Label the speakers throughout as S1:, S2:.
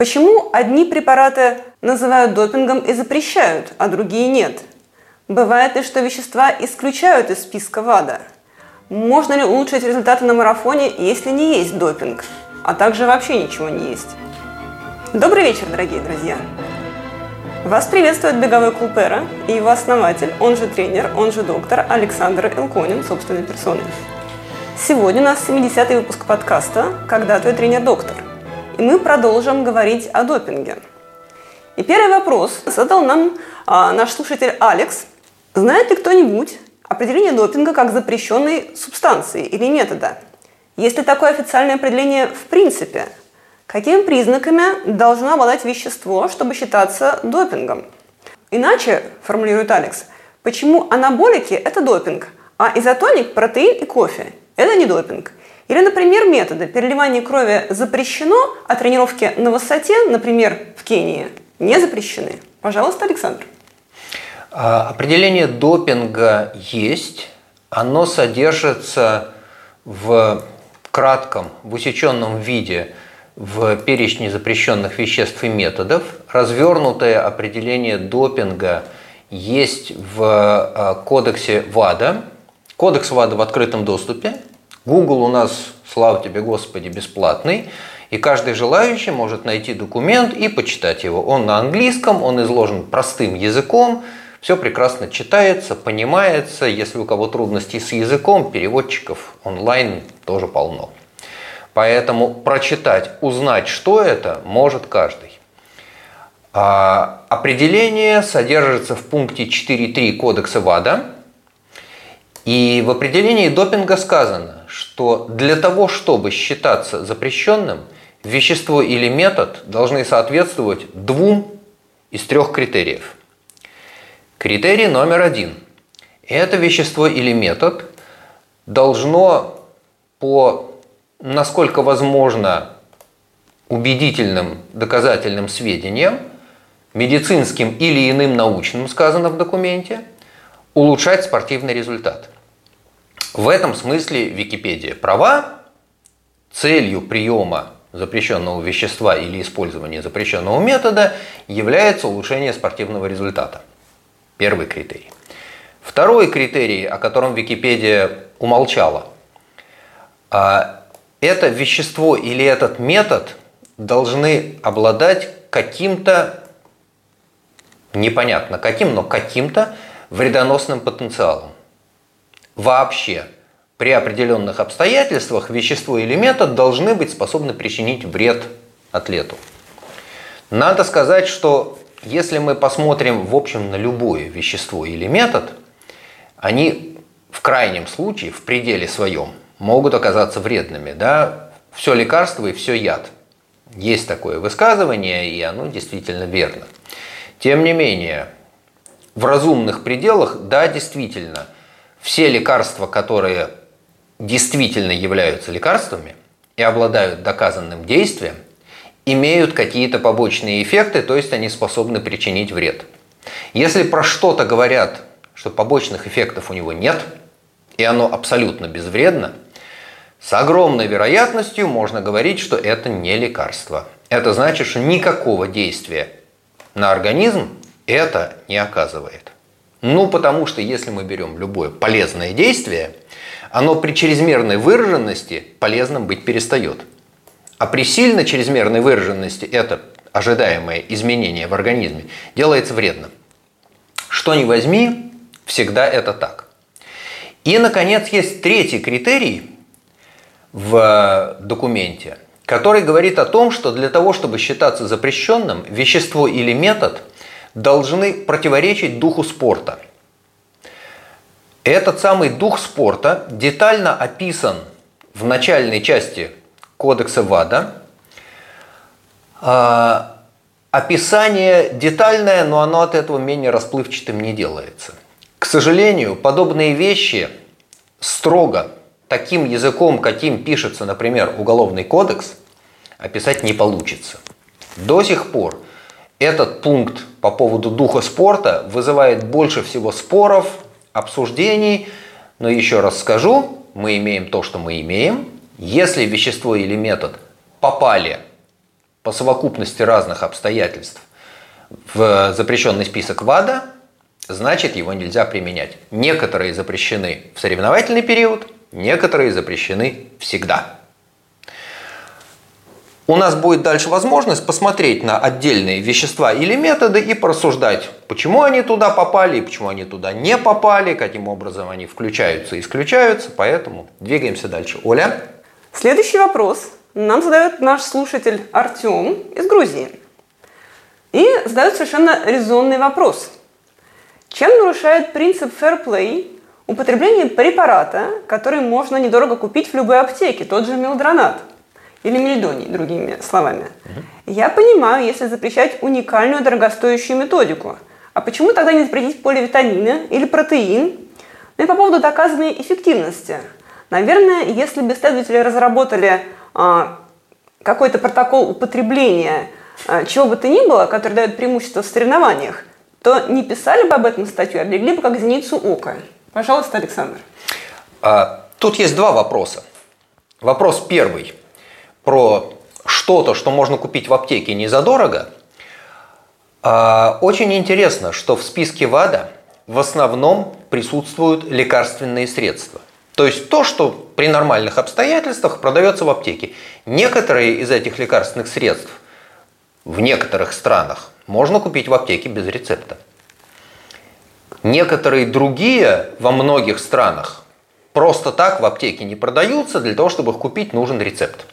S1: Почему одни препараты называют допингом и запрещают, а другие нет? Бывает ли, что вещества исключают из списка ВАДА? Можно ли улучшить результаты на марафоне, если не есть допинг? А также вообще ничего не есть? Добрый вечер, дорогие друзья! Вас приветствует беговой клуб «Эра» и его основатель, он же тренер, он же доктор Александр Илконин, собственной персоной. Сегодня у нас 70-й выпуск подкаста «Когда твой тренер-доктор?» И мы продолжим говорить о допинге. И первый вопрос задал нам а, наш слушатель Алекс. Знает ли кто-нибудь определение допинга как запрещенной субстанции или метода? Есть ли такое официальное определение в принципе? Какими признаками должно обладать вещество, чтобы считаться допингом? Иначе, формулирует Алекс, почему анаболики – это допинг, а изотоник, протеин и кофе это не допинг. Или, например, методы. Переливание крови запрещено, а тренировки на высоте, например, в Кении, не запрещены. Пожалуйста, Александр.
S2: А, определение допинга есть. Оно содержится в кратком, в усеченном виде в перечне запрещенных веществ и методов. Развернутое определение допинга есть в а, кодексе ВАДА. Кодекс ВАДА в открытом доступе. Google у нас, слава тебе Господи, бесплатный. И каждый желающий может найти документ и почитать его. Он на английском, он изложен простым языком, все прекрасно читается, понимается. Если у кого трудности с языком, переводчиков онлайн тоже полно. Поэтому прочитать, узнать, что это, может каждый. А определение содержится в пункте 4.3 Кодекса ВАДА. И в определении допинга сказано, что для того, чтобы считаться запрещенным, вещество или метод должны соответствовать двум из трех критериев. Критерий номер один. Это вещество или метод должно по, насколько возможно, убедительным доказательным сведениям, медицинским или иным научным, сказано в документе, улучшать спортивный результат – в этом смысле Википедия права. Целью приема запрещенного вещества или использования запрещенного метода является улучшение спортивного результата. Первый критерий. Второй критерий, о котором Википедия умолчала, а, это вещество или этот метод должны обладать каким-то, непонятно каким, но каким-то вредоносным потенциалом вообще при определенных обстоятельствах вещество или метод должны быть способны причинить вред атлету. Надо сказать, что если мы посмотрим в общем на любое вещество или метод, они в крайнем случае, в пределе своем, могут оказаться вредными. Да? Все лекарство и все яд. Есть такое высказывание, и оно действительно верно. Тем не менее, в разумных пределах, да, действительно – все лекарства, которые действительно являются лекарствами и обладают доказанным действием, имеют какие-то побочные эффекты, то есть они способны причинить вред. Если про что-то говорят, что побочных эффектов у него нет, и оно абсолютно безвредно, с огромной вероятностью можно говорить, что это не лекарство. Это значит, что никакого действия на организм это не оказывает. Ну, потому что если мы берем любое полезное действие, оно при чрезмерной выраженности полезным быть перестает. А при сильно чрезмерной выраженности это ожидаемое изменение в организме делается вредным. Что ни возьми, всегда это так. И, наконец, есть третий критерий в документе, который говорит о том, что для того, чтобы считаться запрещенным, вещество или метод должны противоречить духу спорта. Этот самый дух спорта детально описан в начальной части Кодекса ВАДА. А, описание детальное, но оно от этого менее расплывчатым не делается. К сожалению, подобные вещи строго таким языком, каким пишется, например, Уголовный кодекс, описать не получится. До сих пор этот пункт по поводу духа спорта вызывает больше всего споров, обсуждений. Но еще раз скажу, мы имеем то, что мы имеем. Если вещество или метод попали по совокупности разных обстоятельств в запрещенный список ВАДА, значит его нельзя применять. Некоторые запрещены в соревновательный период, некоторые запрещены всегда. У нас будет дальше возможность посмотреть на отдельные вещества или методы и порассуждать, почему они туда попали и почему они туда не попали, каким образом они включаются и исключаются. Поэтому двигаемся дальше. Оля?
S1: Следующий вопрос нам задает наш слушатель Артем из Грузии. И задает совершенно резонный вопрос. Чем нарушает принцип fair play употребление препарата, который можно недорого купить в любой аптеке, тот же мелдронат или мельдоний, другими словами? Угу. Я понимаю, если запрещать уникальную дорогостоящую методику. А почему тогда не запретить поливитамины или протеин? Ну и по поводу доказанной эффективности. Наверное, если бы исследователи разработали а, какой-то протокол употребления а, чего бы то ни было, который дает преимущество в соревнованиях, то не писали бы об этом статью, а легли бы как зеницу ока. Пожалуйста, Александр.
S2: А, тут есть два вопроса. Вопрос первый про что-то, что можно купить в аптеке не задорого. А, очень интересно, что в списке ВАДА в основном присутствуют лекарственные средства. То есть то, что при нормальных обстоятельствах продается в аптеке. Некоторые из этих лекарственных средств в некоторых странах можно купить в аптеке без рецепта. Некоторые другие во многих странах просто так в аптеке не продаются, для того, чтобы их купить, нужен рецепт.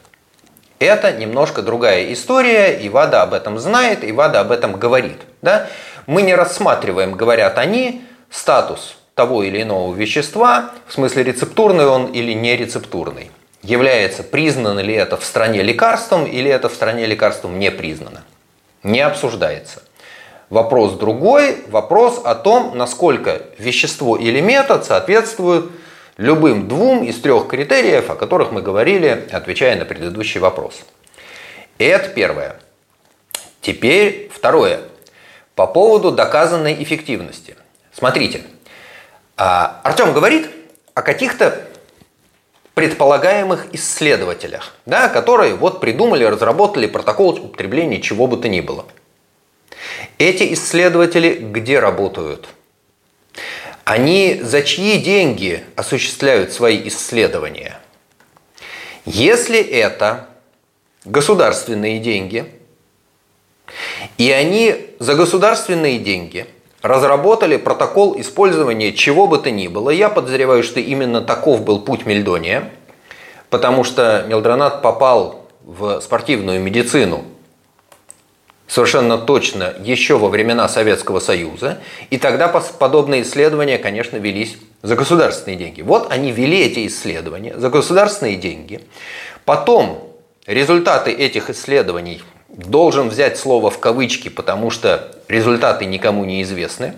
S2: Это немножко другая история, и ВАДА об этом знает, и ВАДА об этом говорит. Да? Мы не рассматриваем, говорят они, статус того или иного вещества, в смысле рецептурный он или не рецептурный. Является, признано ли это в стране лекарством или это в стране лекарством не признано. Не обсуждается. Вопрос другой, вопрос о том, насколько вещество или метод соответствуют любым двум из трех критериев, о которых мы говорили, отвечая на предыдущий вопрос. Это первое. Теперь второе. По поводу доказанной эффективности. Смотрите, а, Артем говорит о каких-то предполагаемых исследователях, да, которые вот придумали, разработали протокол употребления чего бы то ни было. Эти исследователи где работают? Они за чьи деньги осуществляют свои исследования? Если это государственные деньги, и они за государственные деньги – разработали протокол использования чего бы то ни было. Я подозреваю, что именно таков был путь Мельдония, потому что Мелдронат попал в спортивную медицину совершенно точно еще во времена Советского Союза, и тогда подобные исследования, конечно, велись за государственные деньги. Вот они вели эти исследования за государственные деньги. Потом результаты этих исследований должен взять слово в кавычки, потому что результаты никому не известны,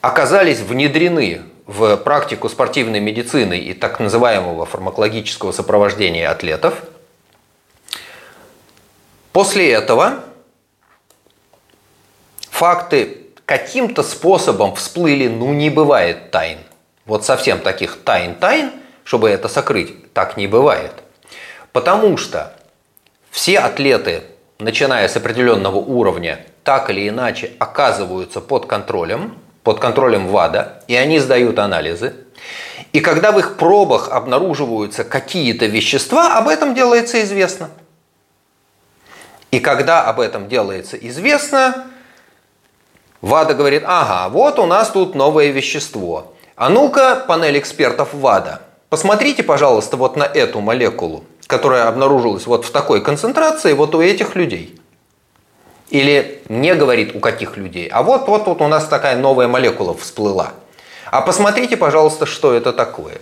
S2: оказались внедрены в практику спортивной медицины и так называемого фармакологического сопровождения атлетов. После этого факты каким-то способом всплыли, ну не бывает тайн. Вот совсем таких тайн-тайн, чтобы это сокрыть, так не бывает. Потому что все атлеты, начиная с определенного уровня, так или иначе оказываются под контролем, под контролем ВАДА, и они сдают анализы. И когда в их пробах обнаруживаются какие-то вещества, об этом делается известно. И когда об этом делается известно, ВАДА говорит, ага, вот у нас тут новое вещество. А ну-ка, панель экспертов ВАДА, посмотрите, пожалуйста, вот на эту молекулу которая обнаружилась вот в такой концентрации вот у этих людей. Или не говорит у каких людей, а вот, вот, вот у нас такая новая молекула всплыла. А посмотрите, пожалуйста, что это такое.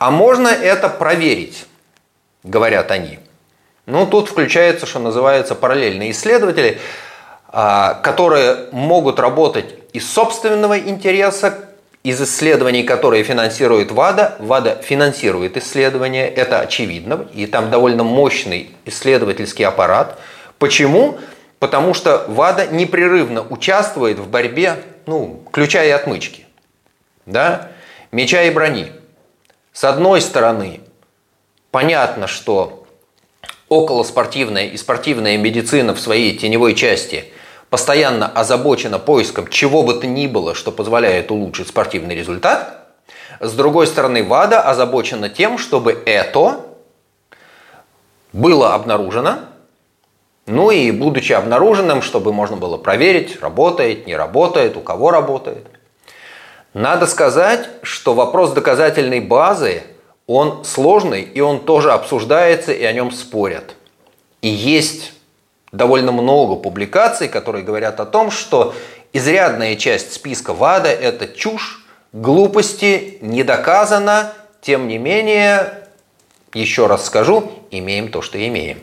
S2: А можно это проверить, говорят они. Ну, тут включается, что называется, параллельные исследователи, а, которые могут работать из собственного интереса, из исследований, которые финансирует ВАДА, ВАДА финансирует исследования, это очевидно, и там довольно мощный исследовательский аппарат. Почему? Потому что ВАДА непрерывно участвует в борьбе, ну, ключа и отмычки, да, меча и брони. С одной стороны, понятно, что околоспортивная и спортивная медицина в своей теневой части постоянно озабочена поиском чего бы то ни было, что позволяет улучшить спортивный результат, с другой стороны, ВАДА озабочена тем, чтобы это было обнаружено, ну и будучи обнаруженным, чтобы можно было проверить, работает, не работает, у кого работает. Надо сказать, что вопрос доказательной базы он сложный, и он тоже обсуждается, и о нем спорят. И есть довольно много публикаций, которые говорят о том, что изрядная часть списка ВАДА – это чушь, глупости, не доказано, тем не менее, еще раз скажу, имеем то, что имеем.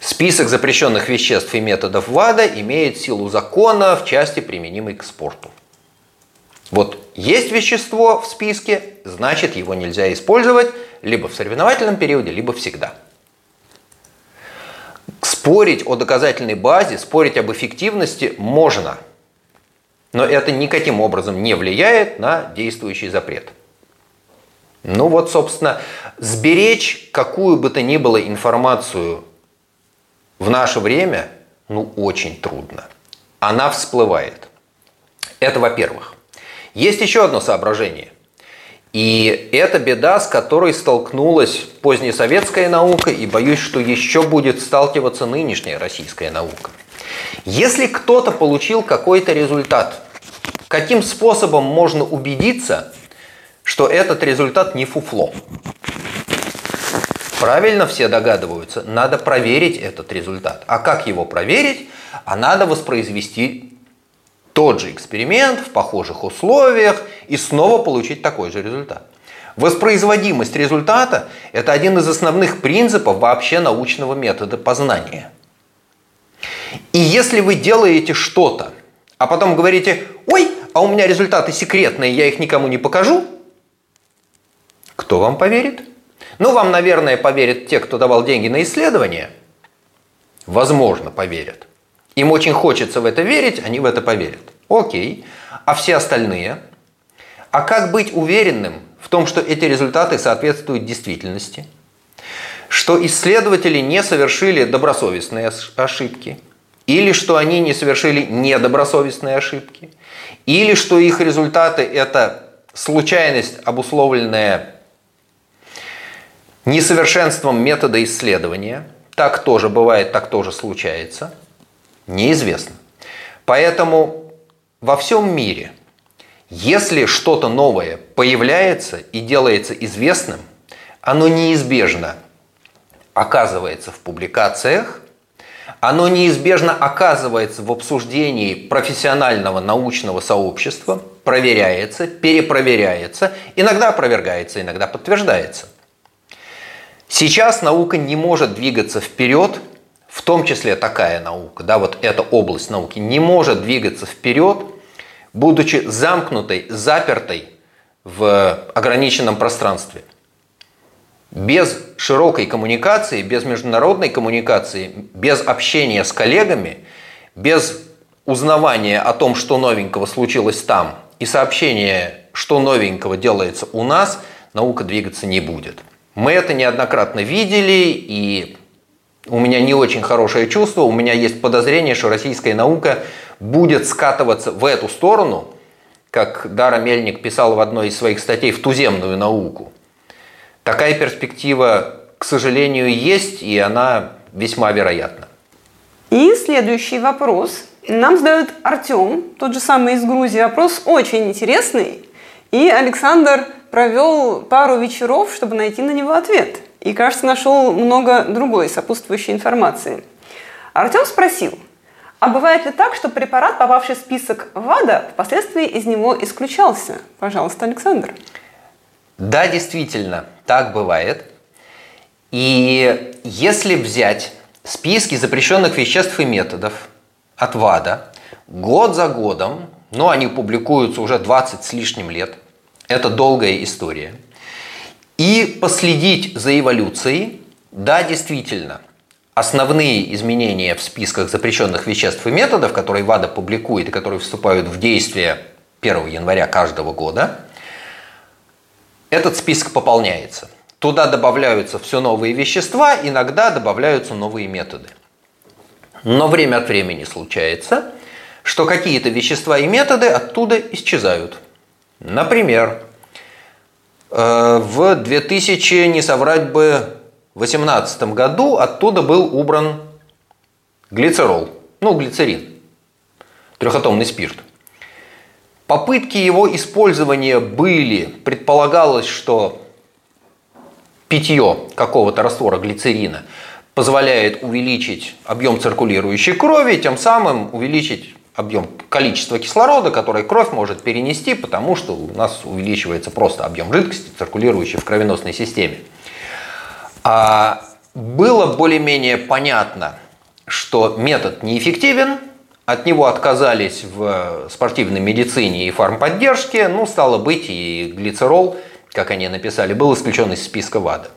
S2: Список запрещенных веществ и методов ВАДА имеет силу закона в части, применимой к спорту. Вот есть вещество в списке, значит его нельзя использовать либо в соревновательном периоде, либо всегда. Спорить о доказательной базе, спорить об эффективности можно, но это никаким образом не влияет на действующий запрет. Ну вот, собственно, сберечь какую бы то ни было информацию в наше время, ну, очень трудно. Она всплывает. Это во-первых. Есть еще одно соображение. И это беда, с которой столкнулась поздняя советская наука, и боюсь, что еще будет сталкиваться нынешняя российская наука. Если кто-то получил какой-то результат, каким способом можно убедиться, что этот результат не фуфло? Правильно все догадываются, надо проверить этот результат. А как его проверить? А надо воспроизвести тот же эксперимент в похожих условиях и снова получить такой же результат. Воспроизводимость результата – это один из основных принципов вообще научного метода познания. И если вы делаете что-то, а потом говорите, ой, а у меня результаты секретные, я их никому не покажу, кто вам поверит? Ну, вам, наверное, поверят те, кто давал деньги на исследование. Возможно, поверят. Им очень хочется в это верить, они в это поверят. Окей. А все остальные? А как быть уверенным в том, что эти результаты соответствуют действительности? Что исследователи не совершили добросовестные ошибки? Или что они не совершили недобросовестные ошибки? Или что их результаты – это случайность, обусловленная несовершенством метода исследования? Так тоже бывает, так тоже случается – Неизвестно. Поэтому во всем мире, если что-то новое появляется и делается известным, оно неизбежно оказывается в публикациях, оно неизбежно оказывается в обсуждении профессионального научного сообщества, проверяется, перепроверяется, иногда опровергается, иногда подтверждается. Сейчас наука не может двигаться вперед в том числе такая наука, да, вот эта область науки, не может двигаться вперед, будучи замкнутой, запертой в ограниченном пространстве. Без широкой коммуникации, без международной коммуникации, без общения с коллегами, без узнавания о том, что новенького случилось там, и сообщения, что новенького делается у нас, наука двигаться не будет. Мы это неоднократно видели, и у меня не очень хорошее чувство, у меня есть подозрение, что российская наука будет скатываться в эту сторону, как Дара Мельник писал в одной из своих статей, в туземную науку. Такая перспектива, к сожалению, есть, и она весьма вероятна.
S1: И следующий вопрос. Нам задает Артем, тот же самый из Грузии. Вопрос очень интересный. И Александр провел пару вечеров, чтобы найти на него ответ и, кажется, нашел много другой сопутствующей информации. Артем спросил, а бывает ли так, что препарат, попавший в список ВАДА, впоследствии из него исключался? Пожалуйста, Александр.
S2: Да, действительно, так бывает. И если взять списки запрещенных веществ и методов от ВАДА год за годом, ну, они публикуются уже 20 с лишним лет, это долгая история – и последить за эволюцией, да, действительно, основные изменения в списках запрещенных веществ и методов, которые ВАДА публикует и которые вступают в действие 1 января каждого года, этот список пополняется. Туда добавляются все новые вещества, иногда добавляются новые методы. Но время от времени случается, что какие-то вещества и методы оттуда исчезают. Например, в 2000, не соврать бы, 2018 году оттуда был убран глицерол, ну, глицерин, трехатомный спирт. Попытки его использования были, предполагалось, что питье какого-то раствора глицерина позволяет увеличить объем циркулирующей крови, тем самым увеличить объем количества кислорода, который кровь может перенести, потому что у нас увеличивается просто объем жидкости, циркулирующей в кровеносной системе. А было более-менее понятно, что метод неэффективен, от него отказались в спортивной медицине и фармподдержке, ну, стало быть, и глицерол – как они написали, был исключен из списка ВАДА.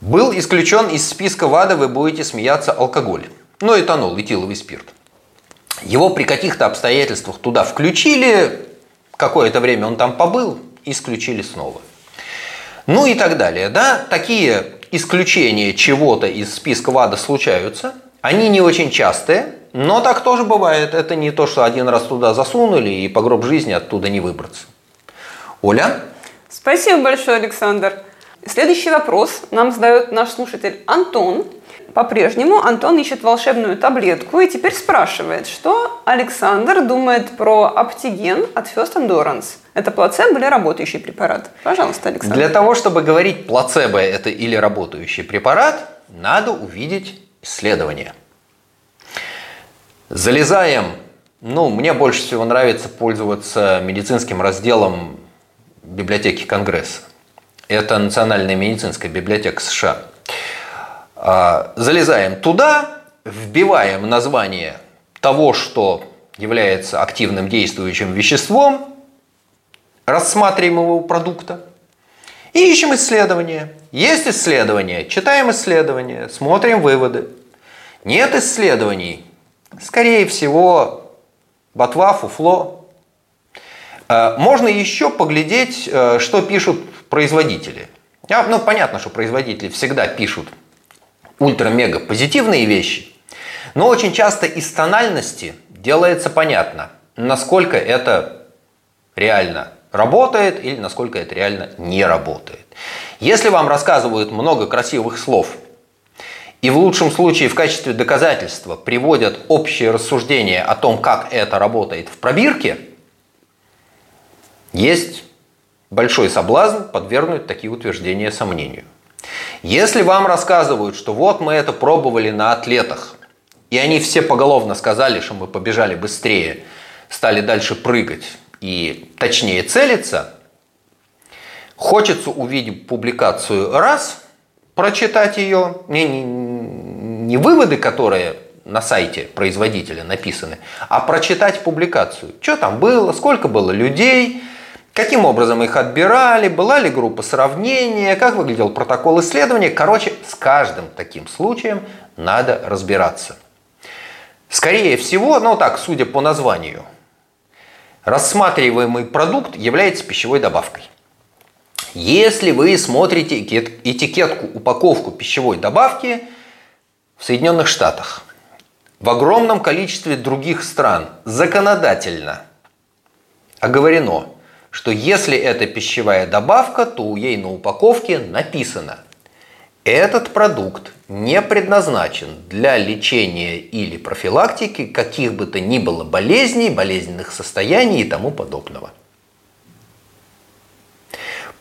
S2: Был исключен из списка ВАДА, вы будете смеяться, алкоголь. Ну, этанол, этиловый спирт. Его при каких-то обстоятельствах туда включили, какое-то время он там побыл, исключили снова. Ну и так далее. Да? Такие исключения чего-то из списка ВАДА случаются. Они не очень частые, но так тоже бывает. Это не то, что один раз туда засунули и по гроб жизни оттуда не выбраться. Оля?
S1: Спасибо большое, Александр. Следующий вопрос нам задает наш слушатель Антон. По-прежнему Антон ищет волшебную таблетку и теперь спрашивает, что Александр думает про аптиген от First Endurance. Это плацебо или работающий препарат? Пожалуйста, Александр.
S2: Для того, чтобы говорить, плацебо это или работающий препарат, надо увидеть исследование. Залезаем, ну, мне больше всего нравится пользоваться медицинским разделом библиотеки Конгресса. Это Национальная медицинская библиотека США. А, залезаем туда, вбиваем название того, что является активным действующим веществом рассматриваемого продукта и ищем исследования. Есть исследования, читаем исследования, смотрим выводы. Нет исследований, скорее всего, ботва, фуфло, можно еще поглядеть, э, что пишут производители. Ну, понятно, что производители всегда пишут ультра-мега позитивные вещи, но очень часто из тональности делается понятно, насколько это реально работает или насколько это реально не работает. Если вам рассказывают много красивых слов и в лучшем случае в качестве доказательства приводят общее рассуждение о том, как это работает в пробирке – есть большой соблазн подвергнуть такие утверждения сомнению. Если вам рассказывают, что вот мы это пробовали на атлетах, и они все поголовно сказали, что мы побежали быстрее, стали дальше прыгать и точнее целиться, хочется увидеть публикацию раз, прочитать ее, не, не, не выводы, которые на сайте производителя написаны, а прочитать публикацию. Что там было, сколько было людей, Каким образом их отбирали, была ли группа сравнения, как выглядел протокол исследования. Короче, с каждым таким случаем надо разбираться. Скорее всего, ну так, судя по названию, рассматриваемый продукт является пищевой добавкой. Если вы смотрите этикетку, упаковку пищевой добавки в Соединенных Штатах, в огромном количестве других стран законодательно оговорено – что если это пищевая добавка, то у ей на упаковке написано этот продукт не предназначен для лечения или профилактики каких бы то ни было болезней, болезненных состояний и тому подобного.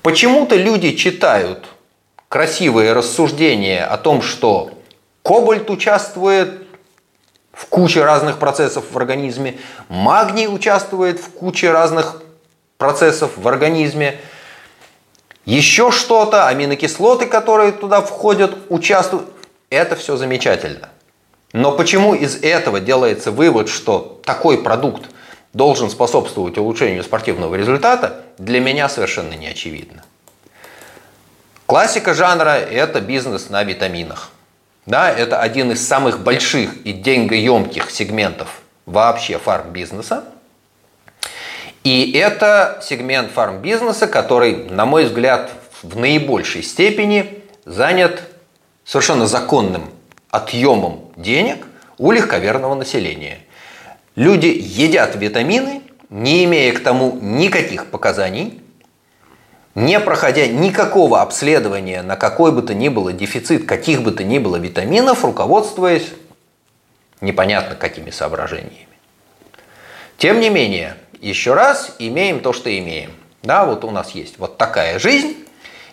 S2: Почему-то люди читают красивые рассуждения о том, что кобальт участвует в куче разных процессов в организме, магний участвует в куче разных процессов в организме, еще что-то, аминокислоты, которые туда входят, участвуют. Это все замечательно. Но почему из этого делается вывод, что такой продукт должен способствовать улучшению спортивного результата, для меня совершенно не очевидно. Классика жанра – это бизнес на витаминах. Да, это один из самых больших и деньгоемких сегментов вообще фарм-бизнеса – и это сегмент фармбизнеса, который, на мой взгляд, в наибольшей степени занят совершенно законным отъемом денег у легковерного населения. Люди едят витамины, не имея к тому никаких показаний, не проходя никакого обследования на какой бы то ни было дефицит каких бы то ни было витаминов, руководствуясь непонятно какими соображениями. Тем не менее, еще раз имеем то, что имеем. Да, вот у нас есть вот такая жизнь.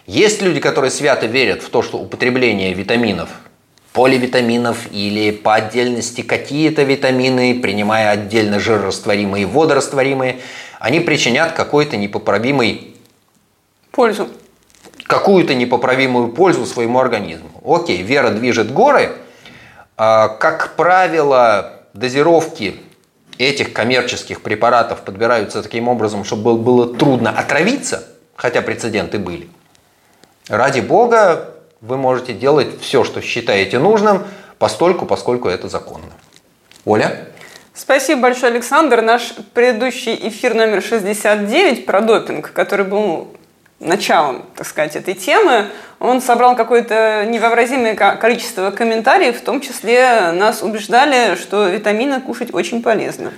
S2: Есть люди, которые свято верят в то, что употребление витаминов, поливитаминов или по отдельности какие-то витамины, принимая отдельно жирорастворимые и водорастворимые, они причинят какой-то непоправимый
S1: пользу.
S2: Какую-то непоправимую пользу своему организму. Окей, вера движет горы. А, как правило, дозировки этих коммерческих препаратов подбираются таким образом, чтобы было трудно отравиться, хотя прецеденты были. Ради бога, вы можете делать все, что считаете нужным, постольку, поскольку это законно. Оля?
S1: Спасибо большое, Александр. Наш предыдущий эфир номер 69 про допинг, который был началом, так сказать, этой темы, он собрал какое-то невообразимое количество комментариев, в том числе нас убеждали, что витамины кушать очень полезно.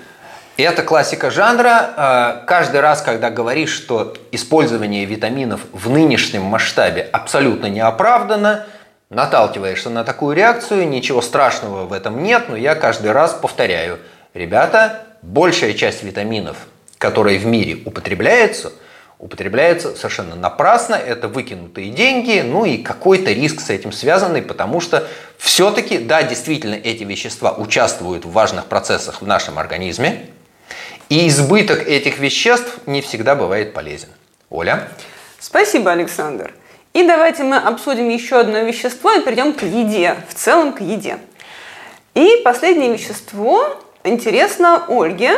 S2: И это классика жанра. Э, каждый раз, когда говоришь, что использование витаминов в нынешнем масштабе абсолютно не оправдано, наталкиваешься на такую реакцию, ничего страшного в этом нет, но я каждый раз повторяю. Ребята, большая часть витаминов, которые в мире употребляются – употребляется совершенно напрасно, это выкинутые деньги, ну и какой-то риск с этим связанный, потому что все-таки, да, действительно, эти вещества участвуют в важных процессах в нашем организме, и избыток этих веществ не всегда бывает полезен. Оля?
S1: Спасибо, Александр. И давайте мы обсудим еще одно вещество и перейдем к еде, в целом к еде. И последнее вещество интересно Ольге,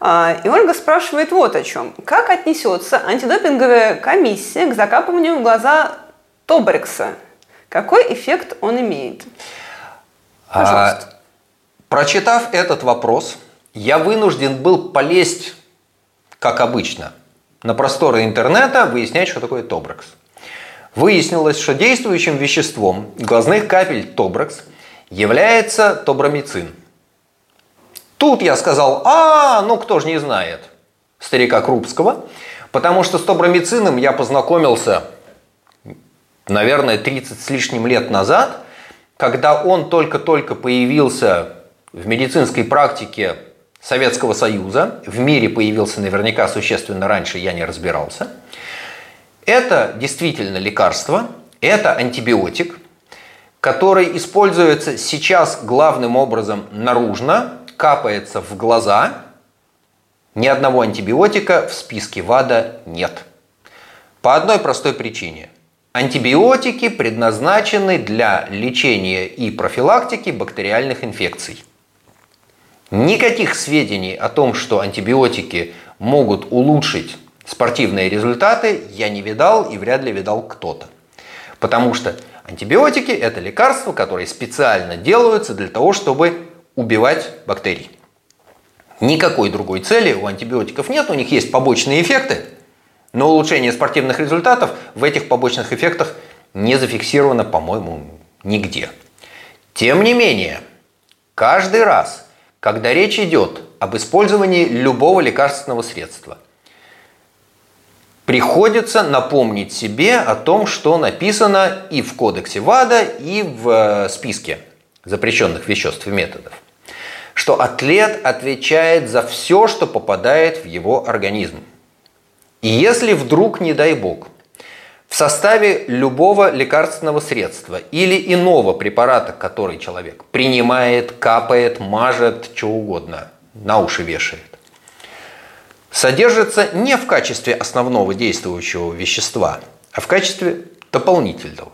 S1: и Ольга спрашивает вот о чем. Как отнесется антидопинговая комиссия к закапыванию в глаза Тобрекса? Какой эффект он имеет?
S2: Пожалуйста. А, прочитав этот вопрос, я вынужден был полезть, как обычно, на просторы интернета, выяснять, что такое Тобрекс. Выяснилось, что действующим веществом глазных капель Тобрекс является тобромицин – Тут я сказал, а, ну кто же не знает старика Крупского, потому что с тобромицином я познакомился, наверное, 30 с лишним лет назад, когда он только-только появился в медицинской практике Советского Союза, в мире появился наверняка существенно раньше, я не разбирался. Это действительно лекарство, это антибиотик, который используется сейчас главным образом наружно, капается в глаза, ни одного антибиотика в списке ВАДА нет. По одной простой причине. Антибиотики предназначены для лечения и профилактики бактериальных инфекций. Никаких сведений о том, что антибиотики могут улучшить спортивные результаты, я не видал и вряд ли видал кто-то. Потому что антибиотики – это лекарства, которые специально делаются для того, чтобы убивать бактерий. Никакой другой цели у антибиотиков нет, у них есть побочные эффекты, но улучшение спортивных результатов в этих побочных эффектах не зафиксировано, по-моему, нигде. Тем не менее, каждый раз, когда речь идет об использовании любого лекарственного средства, приходится напомнить себе о том, что написано и в кодексе ВАДА, и в э, списке запрещенных веществ и методов что атлет отвечает за все, что попадает в его организм. И если вдруг, не дай бог, в составе любого лекарственного средства или иного препарата, который человек принимает, капает, мажет, что угодно, на уши вешает, содержится не в качестве основного действующего вещества, а в качестве дополнительного,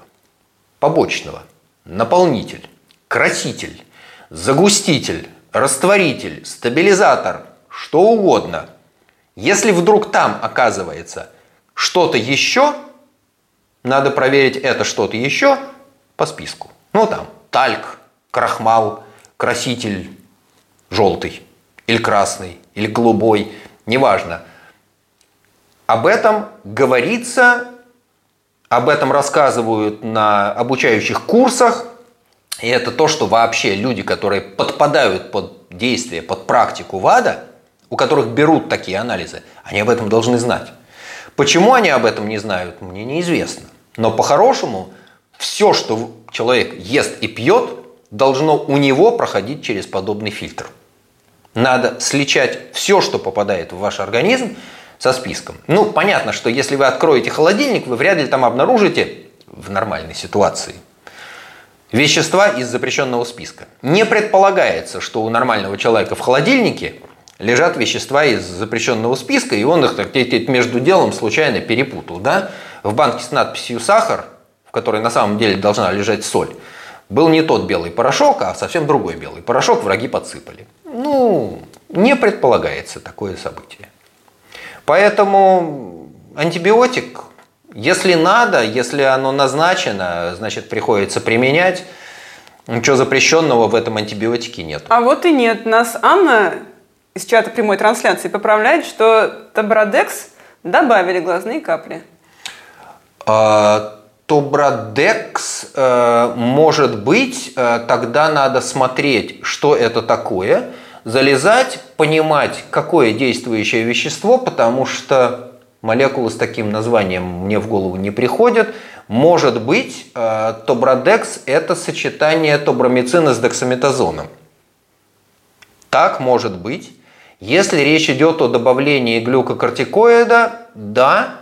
S2: побочного, наполнитель, краситель, загуститель, растворитель, стабилизатор, что угодно. Если вдруг там оказывается что-то еще, надо проверить это что-то еще по списку. Ну там тальк, крахмал, краситель желтый или красный или голубой, неважно. Об этом говорится об этом рассказывают на обучающих курсах. И это то, что вообще люди, которые подпадают под действие, под практику ВАДА, у которых берут такие анализы, они об этом должны знать. Почему они об этом не знают, мне неизвестно. Но по-хорошему, все, что человек ест и пьет, должно у него проходить через подобный фильтр. Надо сличать все, что попадает в ваш организм, со списком. Ну, понятно, что если вы откроете холодильник, вы вряд ли там обнаружите в нормальной ситуации вещества из запрещенного списка. Не предполагается, что у нормального человека в холодильнике лежат вещества из запрещенного списка, и он их так, между делом случайно перепутал. Да? В банке с надписью «сахар», в которой на самом деле должна лежать соль, был не тот белый порошок, а совсем другой белый порошок враги подсыпали. Ну, не предполагается такое событие. Поэтому антибиотик, если надо, если оно назначено, значит приходится применять. Ничего запрещенного в этом антибиотике нет.
S1: А вот и нет. Нас Анна из чата прямой трансляции поправляет, что Табрадекс добавили глазные капли.
S2: А, Тобрадекс э, может быть, э, тогда надо смотреть, что это такое – залезать, понимать, какое действующее вещество, потому что молекулы с таким названием мне в голову не приходят. Может быть, э, тобродекс – это сочетание тобромицина с дексаметазоном. Так может быть. Если речь идет о добавлении глюкокортикоида, да,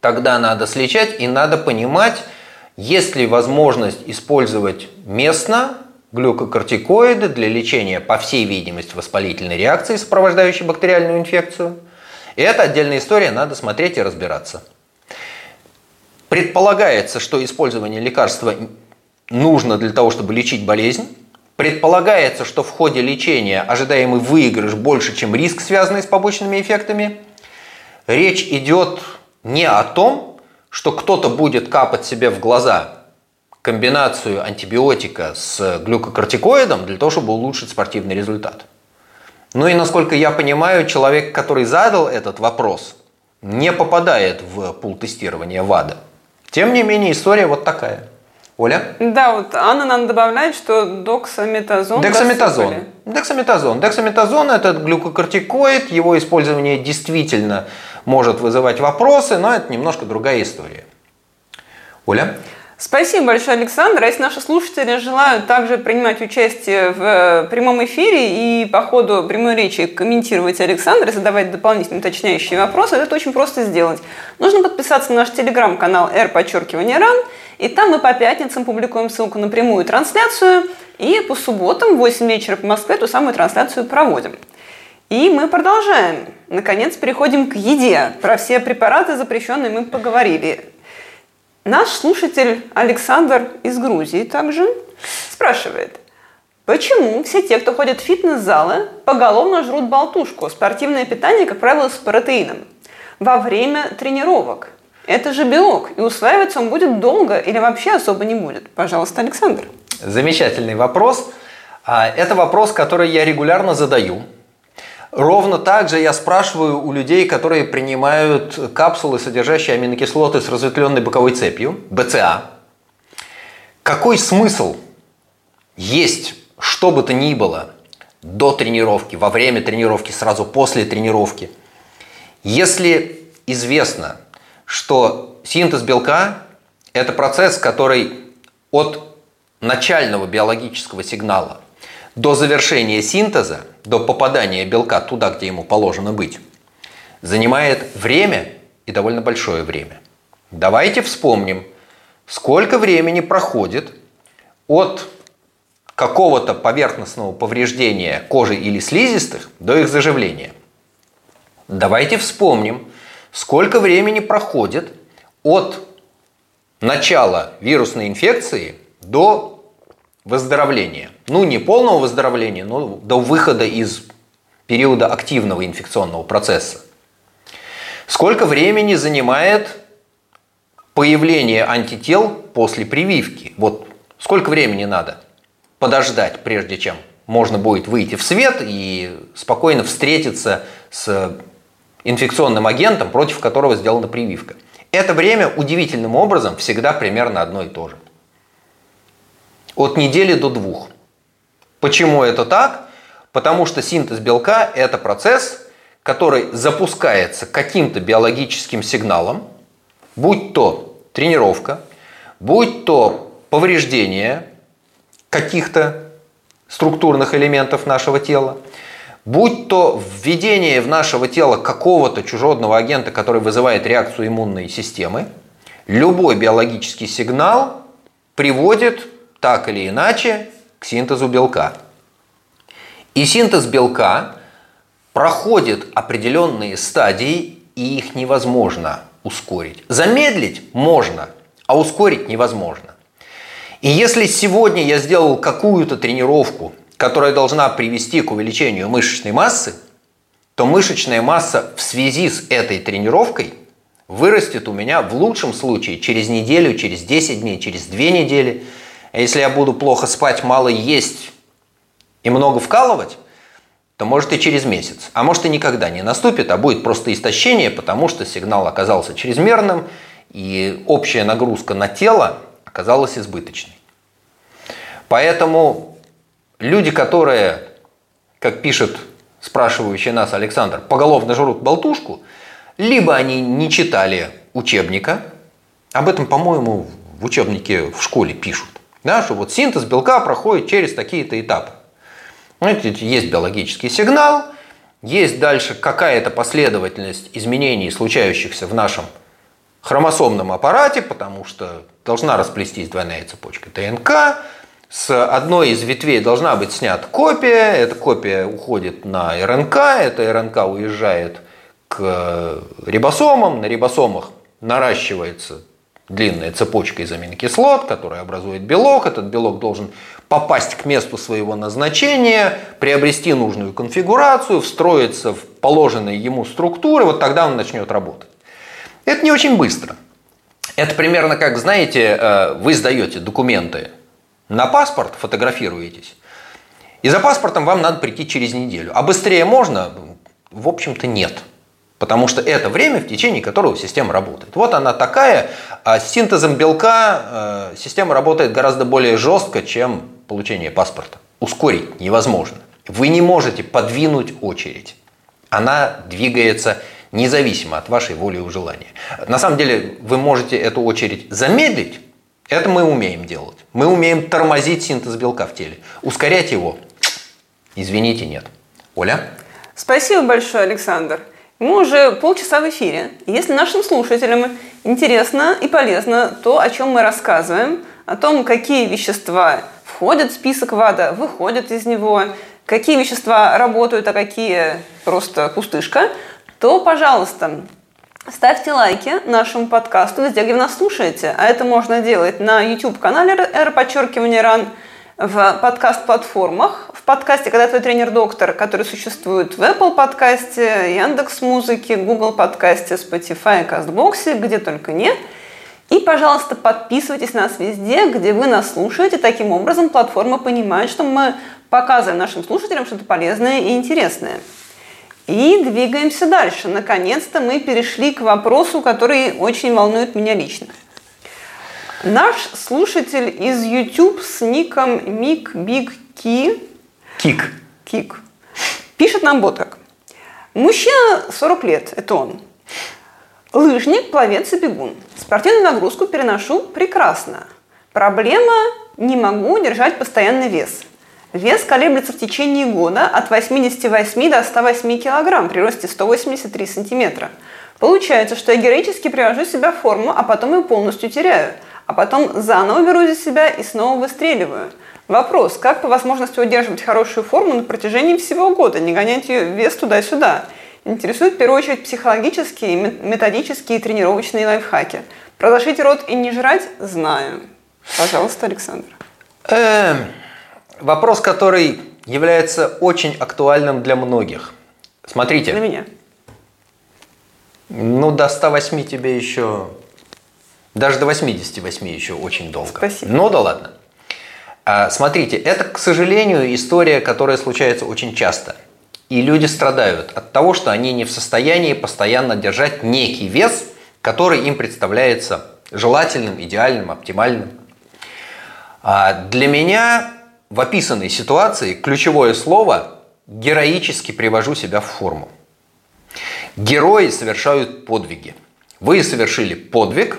S2: тогда надо сличать и надо понимать, есть ли возможность использовать местно глюкокортикоиды для лечения, по всей видимости, воспалительной реакции, сопровождающей бактериальную инфекцию. И это отдельная история, надо смотреть и разбираться. Предполагается, что использование лекарства нужно для того, чтобы лечить болезнь. Предполагается, что в ходе лечения ожидаемый выигрыш больше, чем риск, связанный с побочными эффектами. Речь идет не о том, что кто-то будет капать себе в глаза комбинацию антибиотика с глюкокортикоидом для того, чтобы улучшить спортивный результат. Ну и насколько я понимаю, человек, который задал этот вопрос, не попадает в пул тестирования ВАДА. Тем не менее, история вот такая. Оля?
S1: Да, вот Анна нам добавляет, что доксаметазон.
S2: Дексаметазон. Досыпали. Дексаметазон. Дексаметазон – это глюкокортикоид. Его использование действительно может вызывать вопросы, но это немножко другая история. Оля?
S1: Спасибо большое, Александр. А если наши слушатели желают также принимать участие в э, прямом эфире и по ходу прямой речи комментировать Александра, задавать дополнительные уточняющие вопросы, это очень просто сделать. Нужно подписаться на наш телеграм-канал R подчеркивание РАН, и там мы по пятницам публикуем ссылку на прямую трансляцию, и по субботам в 8 вечера по Москве ту самую трансляцию проводим. И мы продолжаем. Наконец переходим к еде. Про все препараты запрещенные мы поговорили. Наш слушатель Александр из Грузии также спрашивает, почему все те, кто ходит в фитнес-залы, поголовно жрут болтушку, спортивное питание, как правило, с протеином, во время тренировок? Это же белок, и усваиваться он будет долго или вообще особо не будет. Пожалуйста, Александр.
S2: Замечательный вопрос. А, это вопрос, который я регулярно задаю Ровно так же я спрашиваю у людей, которые принимают капсулы, содержащие аминокислоты с разветвленной боковой цепью, БЦА. Какой смысл есть что бы то ни было до тренировки, во время тренировки, сразу после тренировки, если известно, что синтез белка – это процесс, который от начального биологического сигнала до завершения синтеза, до попадания белка туда, где ему положено быть, занимает время и довольно большое время. Давайте вспомним, сколько времени проходит от какого-то поверхностного повреждения кожи или слизистых до их заживления. Давайте вспомним, сколько времени проходит от начала вирусной инфекции до выздоровления. Ну, не полного выздоровления, но до выхода из периода активного инфекционного процесса. Сколько времени занимает появление антител после прививки? Вот сколько времени надо подождать, прежде чем можно будет выйти в свет и спокойно встретиться с инфекционным агентом, против которого сделана прививка. Это время удивительным образом всегда примерно одно и то же. От недели до двух. Почему это так? Потому что синтез белка – это процесс, который запускается каким-то биологическим сигналом, будь то тренировка, будь то повреждение каких-то структурных элементов нашего тела, будь то введение в нашего тела какого-то чужеродного агента, который вызывает реакцию иммунной системы, любой биологический сигнал приводит так или иначе к синтезу белка. И синтез белка проходит определенные стадии, и их невозможно ускорить. Замедлить можно, а ускорить невозможно. И если сегодня я сделал какую-то тренировку, которая должна привести к увеличению мышечной массы, то мышечная масса в связи с этой тренировкой вырастет у меня в лучшем случае через неделю, через 10 дней, через 2 недели. А если я буду плохо спать, мало есть и много вкалывать, то может и через месяц. А может и никогда не наступит, а будет просто истощение, потому что сигнал оказался чрезмерным, и общая нагрузка на тело оказалась избыточной. Поэтому люди, которые, как пишет спрашивающий нас Александр, поголовно жрут болтушку, либо они не читали учебника, об этом, по-моему, в учебнике в школе пишут, да, что вот синтез белка проходит через такие-то этапы. Есть биологический сигнал, есть дальше какая-то последовательность изменений, случающихся в нашем хромосомном аппарате, потому что должна расплестись двойная цепочка ДНК, с одной из ветвей должна быть снята копия, эта копия уходит на РНК, эта РНК уезжает к рибосомам, на рибосомах наращивается длинная цепочка из аминокислот, которая образует белок. Этот белок должен попасть к месту своего назначения, приобрести нужную конфигурацию, встроиться в положенные ему структуры, вот тогда он начнет работать. Это не очень быстро. Это примерно как, знаете, э, вы сдаете документы на паспорт, фотографируетесь, и за паспортом вам надо прийти через неделю. А быстрее можно? В общем-то нет. Потому что это время, в течение которого система работает. Вот она такая. А с синтезом белка э, система работает гораздо более жестко, чем получение паспорта. Ускорить невозможно. Вы не можете подвинуть очередь. Она двигается независимо от вашей воли и желания. На самом деле вы можете эту очередь замедлить, это мы умеем делать. Мы умеем тормозить синтез белка в теле. Ускорять его, извините, нет. Оля?
S1: Спасибо большое, Александр. Мы уже полчаса в эфире. Если нашим слушателям интересно и полезно то, о чем мы рассказываем, о том, какие вещества входят в список ВАДА, выходят из него, какие вещества работают, а какие просто пустышка, то, пожалуйста, ставьте лайки нашему подкасту везде, где вы нас слушаете. А это можно делать на YouTube-канале R, подчеркивание РАН, в подкаст-платформах, в подкасте «Когда твой тренер-доктор», который существует в Apple подкасте, Яндекс Музыке, Google подкасте, Spotify, Кастбоксе, где только нет. И, пожалуйста, подписывайтесь на нас везде, где вы нас слушаете. Таким образом, платформа понимает, что мы показываем нашим слушателям что-то полезное и интересное. И двигаемся дальше. Наконец-то мы перешли к вопросу, который очень волнует меня лично. Наш слушатель из YouTube с ником Мик Биг Ки
S2: Кик.
S1: Кик пишет нам вот как. Мужчина 40 лет, это он. Лыжник, пловец и бегун. Спортивную нагрузку переношу прекрасно. Проблема – не могу держать постоянный вес – Вес колеблется в течение года от 88 до 108 кг при росте 183 сантиметра. Получается, что я героически привожу себя в форму, а потом ее полностью теряю. А потом заново беру за себя и снова выстреливаю. Вопрос, как по возможности удерживать хорошую форму на протяжении всего года, не гонять ее вес туда-сюда? Интересует в первую очередь психологические, методические и тренировочные лайфхаки. Продолжите рот и не жрать? Знаю. Пожалуйста, Александр.
S2: Эм, Вопрос, который является очень актуальным для многих. Смотрите.
S1: Для меня.
S2: Ну, до 108 тебе еще... Даже до 88 еще очень долго.
S1: Спасибо.
S2: Ну да ладно. А, смотрите, это, к сожалению, история, которая случается очень часто. И люди страдают от того, что они не в состоянии постоянно держать некий вес, который им представляется желательным, идеальным, оптимальным. А для меня в описанной ситуации ключевое слово «героически привожу себя в форму». Герои совершают подвиги. Вы совершили подвиг,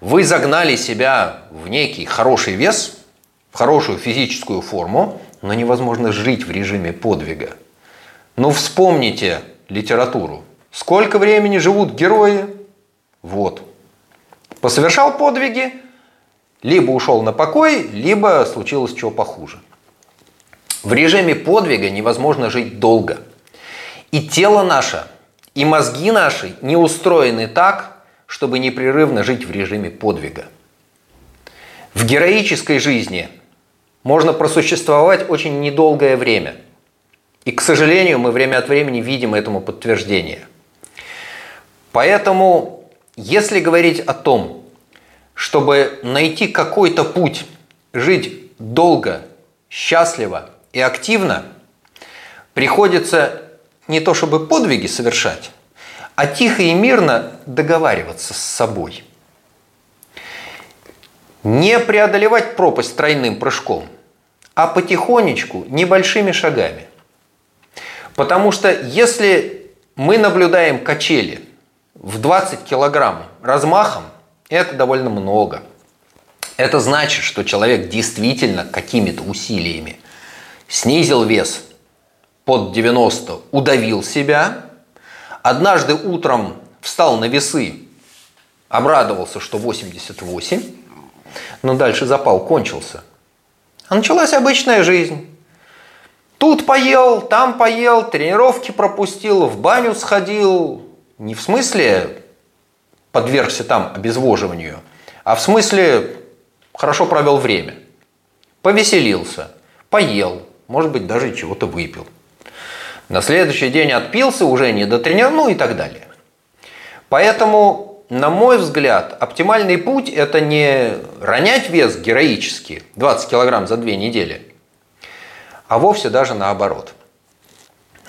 S2: вы загнали себя в некий хороший вес, в хорошую физическую форму, но невозможно жить в режиме подвига. Ну вспомните литературу. Сколько времени живут герои? Вот. Посовершал подвиги, либо ушел на покой, либо случилось чего похуже. В режиме подвига невозможно жить долго. И тело наше, и мозги наши не устроены так, чтобы непрерывно жить в режиме подвига. В героической жизни можно просуществовать очень недолгое время. И, к сожалению, мы время от времени видим этому подтверждение. Поэтому, если говорить о том, чтобы найти какой-то путь жить долго, счастливо и активно, приходится не то чтобы подвиги совершать, а тихо и мирно договариваться с собой. Не преодолевать пропасть тройным прыжком, а потихонечку, небольшими шагами. Потому что если мы наблюдаем качели в 20 килограмм размахом, это довольно много. Это значит, что человек действительно какими-то усилиями снизил вес под 90, удавил себя, однажды утром встал на весы, обрадовался, что 88, но дальше запал кончился. А началась обычная жизнь. Тут поел, там поел, тренировки пропустил, в баню сходил. Не в смысле подвергся там обезвоживанию, а в смысле хорошо провел время. Повеселился, поел, может быть, даже чего-то выпил. На следующий день отпился, уже не дотренировал, ну и так далее. Поэтому, на мой взгляд, оптимальный путь – это не ронять вес героически, 20 килограмм за две недели, а вовсе даже наоборот.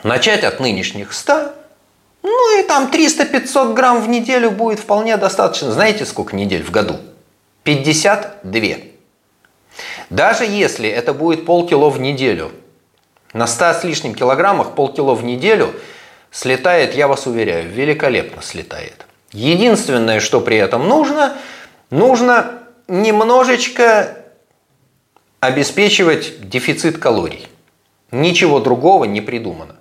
S2: Начать от нынешних 100, ну и там 300-500 грамм в неделю будет вполне достаточно. Знаете, сколько недель в году? 52. Даже если это будет полкило в неделю, на 100 с лишним килограммах полкило в неделю слетает, я вас уверяю, великолепно слетает. Единственное, что при этом нужно, нужно немножечко обеспечивать дефицит калорий. Ничего другого не придумано.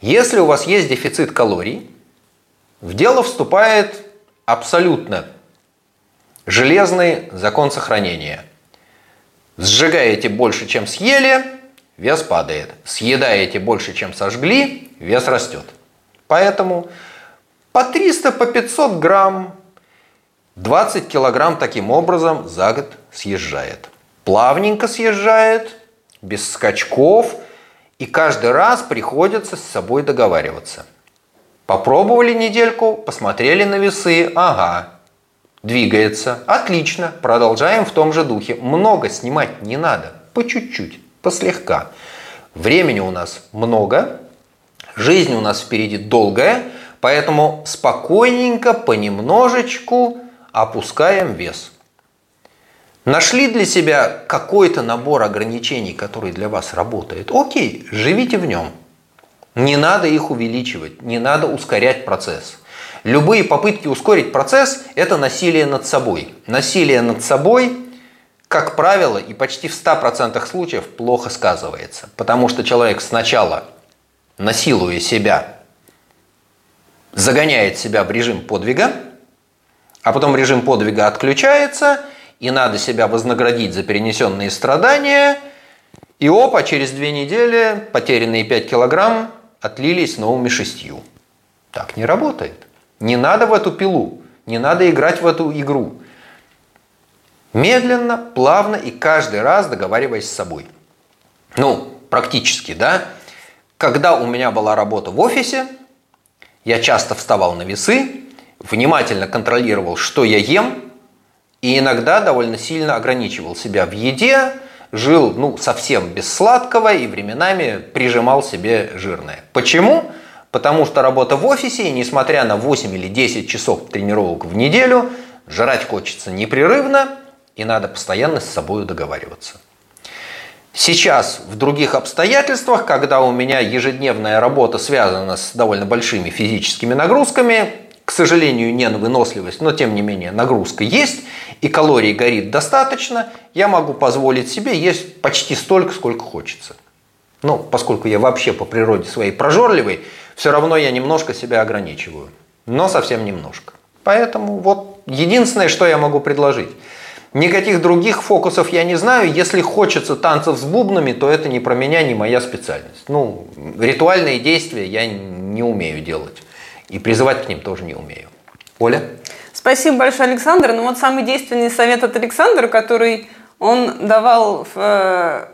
S2: Если у вас есть дефицит калорий, в дело вступает абсолютно железный закон сохранения. Сжигаете больше, чем съели, вес падает. Съедаете больше, чем сожгли, вес растет. Поэтому по 300, по 500 грамм, 20 килограмм таким образом за год съезжает. Плавненько съезжает, без скачков, и каждый раз приходится с собой договариваться. Попробовали недельку, посмотрели на весы, ага, двигается, отлично, продолжаем в том же духе. Много снимать не надо, по чуть-чуть послегка. Времени у нас много, жизнь у нас впереди долгая, поэтому спокойненько, понемножечку опускаем вес. Нашли для себя какой-то набор ограничений, который для вас работает. Окей, живите в нем. Не надо их увеличивать, не надо ускорять процесс. Любые попытки ускорить процесс – это насилие над собой. Насилие над собой как правило, и почти в 100% случаев плохо сказывается. Потому что человек сначала, насилуя себя, загоняет себя в режим подвига, а потом режим подвига отключается, и надо себя вознаградить за перенесенные страдания, и опа, через две недели потерянные 5 килограмм отлились новыми шестью. Так не работает. Не надо в эту пилу, не надо играть в эту игру. Медленно, плавно и каждый раз договариваясь с собой. Ну, практически, да. Когда у меня была работа в офисе, я часто вставал на весы, внимательно контролировал, что я ем, и иногда довольно сильно ограничивал себя в еде, жил ну, совсем без сладкого и временами прижимал себе жирное. Почему? Потому что работа в офисе, несмотря на 8 или 10 часов тренировок в неделю, жрать хочется непрерывно, и надо постоянно с собой договариваться. Сейчас в других обстоятельствах, когда у меня ежедневная работа связана с довольно большими физическими нагрузками, к сожалению, не выносливость, но тем не менее нагрузка есть, и калорий горит достаточно, я могу позволить себе есть почти столько, сколько хочется. Но поскольку я вообще по природе своей прожорливый, все равно я немножко себя ограничиваю. Но совсем немножко. Поэтому вот единственное, что я могу предложить. Никаких других фокусов я не знаю. Если хочется танцев с бубнами, то это не про меня, не моя специальность. Ну, ритуальные действия я не умею делать. И призывать к ним тоже не умею. Оля?
S1: Спасибо большое, Александр. Ну вот самый действенный совет от Александра, который он давал в э,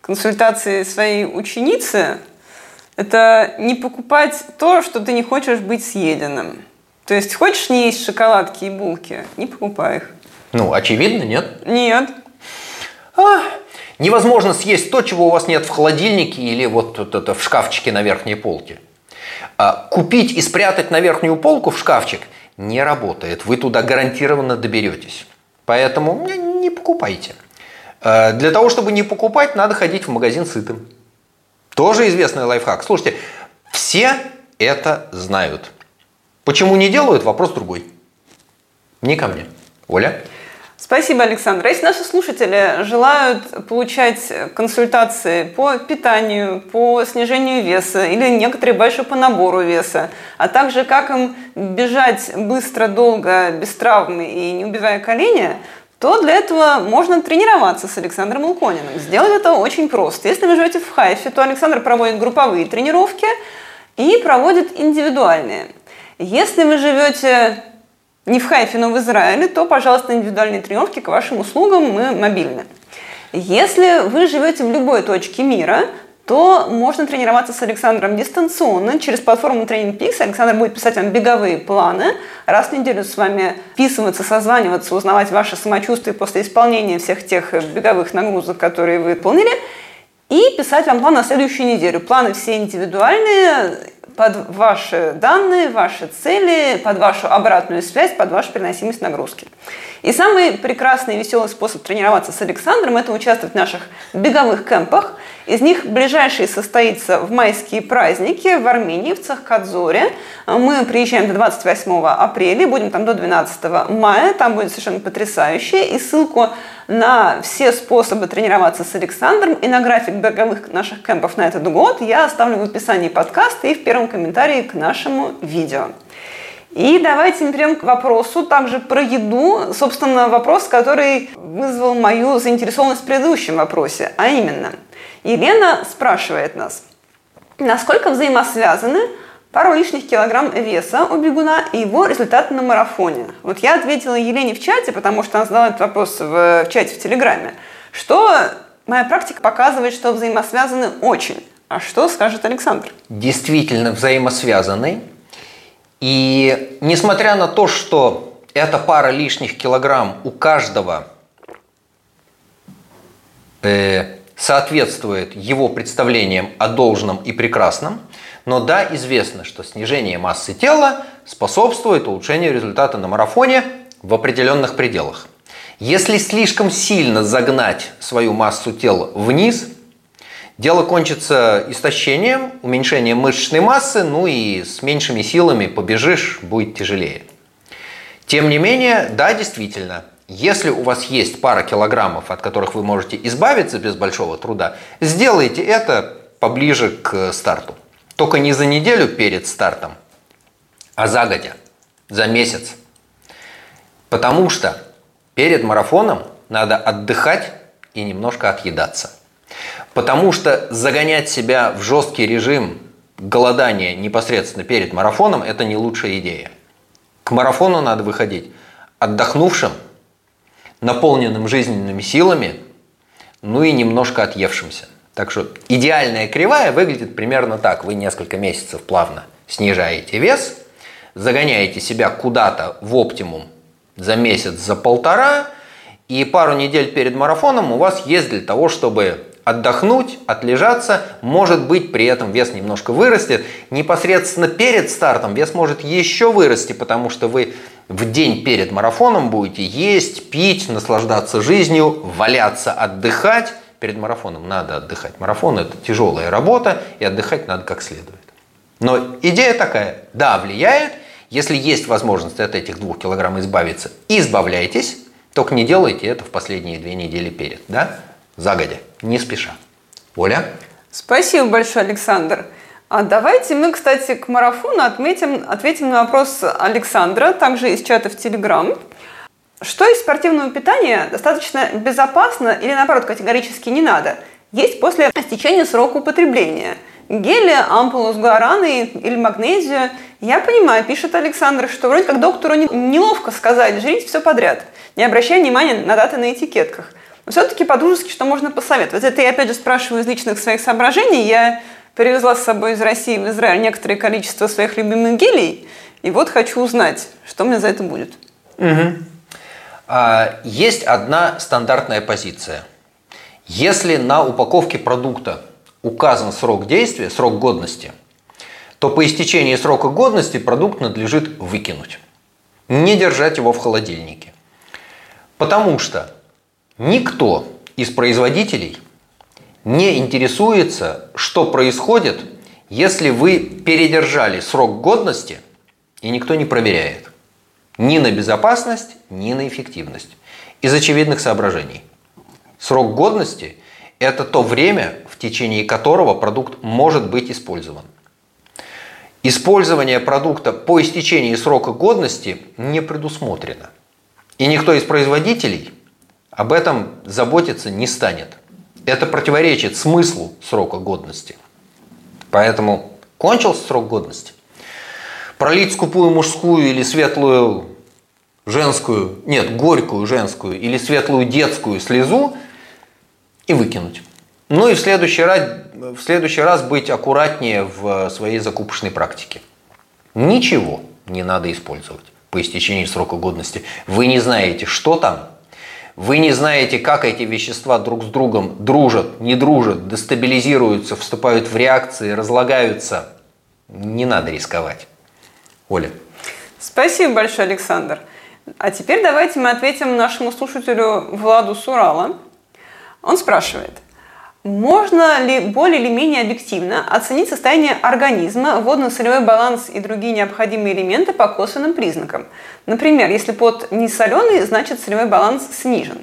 S1: консультации своей ученицы, это не покупать то, что ты не хочешь быть съеденным. То есть хочешь не есть шоколадки и булки, не покупай их.
S2: Ну, очевидно, нет?
S1: Нет.
S2: А, невозможно съесть то, чего у вас нет в холодильнике или вот это в шкафчике на верхней полке. А, купить и спрятать на верхнюю полку в шкафчик не работает. Вы туда гарантированно доберетесь. Поэтому не покупайте. А, для того, чтобы не покупать, надо ходить в магазин сытым. Тоже известный лайфхак. Слушайте, все это знают. Почему не делают, вопрос другой. Не ко мне. Оля?
S1: Спасибо, Александр. Если наши слушатели желают получать консультации по питанию, по снижению веса или некоторые больше по набору веса, а также как им бежать быстро, долго, без травмы и не убивая колени, то для этого можно тренироваться с Александром Улкониным. Сделать это очень просто. Если вы живете в Хайфе, то Александр проводит групповые тренировки и проводит индивидуальные. Если вы живете не в Хайфе, но в Израиле, то, пожалуйста, индивидуальные тренировки к вашим услугам, мы мобильны. Если вы живете в любой точке мира, то можно тренироваться с Александром дистанционно через платформу Training Peaks. Александр будет писать вам беговые планы, раз в неделю с вами вписываться, созваниваться, узнавать ваше самочувствие после исполнения всех тех беговых нагрузок, которые вы выполнили, и писать вам план на следующую неделю. Планы все индивидуальные, под ваши данные, ваши цели, под вашу обратную связь, под вашу переносимость нагрузки. И самый прекрасный и веселый способ тренироваться с Александром – это участвовать в наших беговых кемпах. Из них ближайший состоится в майские праздники в Армении, в Цахкадзоре. Мы приезжаем до 28 апреля, будем там до 12 мая. Там будет совершенно потрясающе. И ссылку на все способы тренироваться с Александром и на график беговых наших кемпов на этот год я оставлю в описании подкаста и в первом комментарии к нашему видео. И давайте перейдем к вопросу также про еду. Собственно, вопрос, который вызвал мою заинтересованность в предыдущем вопросе. А именно, Елена спрашивает нас, насколько взаимосвязаны пару лишних килограмм веса у бегуна и его результаты на марафоне. Вот я ответила Елене в чате, потому что она задала этот вопрос в, в чате в Телеграме, что моя практика показывает, что взаимосвязаны очень. А что скажет Александр?
S2: Действительно взаимосвязаны. И несмотря на то, что эта пара лишних килограмм у каждого э, соответствует его представлениям о должном и прекрасном, но да, известно, что снижение массы тела способствует улучшению результата на марафоне в определенных пределах. Если слишком сильно загнать свою массу тела вниз, дело кончится истощением, уменьшением мышечной массы, ну и с меньшими силами побежишь, будет тяжелее. Тем не менее, да, действительно, если у вас есть пара килограммов, от которых вы можете избавиться без большого труда, сделайте это поближе к старту. Только не за неделю перед стартом, а загодя, за месяц. Потому что перед марафоном надо отдыхать и немножко отъедаться. Потому что загонять себя в жесткий режим голодания непосредственно перед марафоном – это не лучшая идея. К марафону надо выходить отдохнувшим, наполненным жизненными силами, ну и немножко отъевшимся. Так что идеальная кривая выглядит примерно так. Вы несколько месяцев плавно снижаете вес, загоняете себя куда-то в оптимум за месяц, за полтора, и пару недель перед марафоном у вас есть для того, чтобы отдохнуть, отлежаться, может быть при этом вес немножко вырастет. Непосредственно перед стартом вес может еще вырасти, потому что вы в день перед марафоном будете есть, пить, наслаждаться жизнью, валяться, отдыхать. Перед марафоном надо отдыхать. Марафон – это тяжелая работа, и отдыхать надо как следует. Но идея такая, да, влияет. Если есть возможность от этих двух килограмм избавиться, избавляйтесь, только не делайте это в последние две недели перед, да? Загодя, не спеша. Оля?
S1: Спасибо большое, Александр. А давайте мы, кстати, к марафону отметим, ответим на вопрос Александра, также из чата в Телеграм. Что из спортивного питания достаточно безопасно или, наоборот, категорически не надо? Есть после истечения срока употребления. Гели, ампулу с гуараной или магнезию. Я понимаю, пишет Александр, что вроде как доктору неловко сказать, жрите все подряд, не обращая внимания на даты на этикетках. Но все-таки по-дружески что можно посоветовать? Это я опять же спрашиваю из личных своих соображений. Я Привезла с собой из России в Израиль некоторое количество своих любимых гелей, и вот хочу узнать, что мне за это будет.
S2: Угу. А, есть одна стандартная позиция. Если на упаковке продукта указан срок действия, срок годности, то по истечении срока годности продукт надлежит выкинуть. Не держать его в холодильнике. Потому что никто из производителей не интересуется, что происходит, если вы передержали срок годности, и никто не проверяет. Ни на безопасность, ни на эффективность. Из очевидных соображений. Срок годности – это то время, в течение которого продукт может быть использован. Использование продукта по истечении срока годности не предусмотрено. И никто из производителей об этом заботиться не станет. Это противоречит смыслу срока годности. Поэтому кончился срок годности. Пролить скупую мужскую или светлую женскую, нет, горькую женскую или светлую детскую слезу и выкинуть. Ну и в следующий раз, в следующий раз быть аккуратнее в своей закупочной практике. Ничего не надо использовать по истечении срока годности. Вы не знаете, что там, вы не знаете, как эти вещества друг с другом дружат, не дружат, дестабилизируются, вступают в реакции, разлагаются. Не надо рисковать. Оля.
S1: Спасибо большое, Александр. А теперь давайте мы ответим нашему слушателю Владу Сурала. Он спрашивает – можно ли более или менее объективно оценить состояние организма, водно-солевой баланс и другие необходимые элементы по косвенным признакам? Например, если пот не соленый, значит солевой баланс снижен.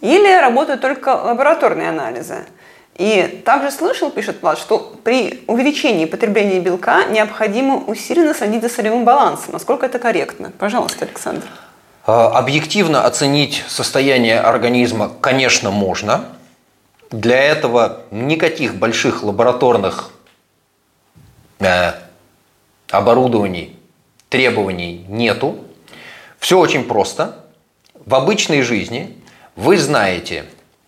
S1: Или работают только лабораторные анализы. И также слышал, пишет Влад, что при увеличении потребления белка необходимо усиленно следить за солевым балансом. Насколько это корректно? Пожалуйста, Александр.
S2: А, объективно оценить состояние организма, конечно, можно – для этого никаких больших лабораторных э, оборудований, требований нету. Все очень просто. В обычной жизни вы знаете,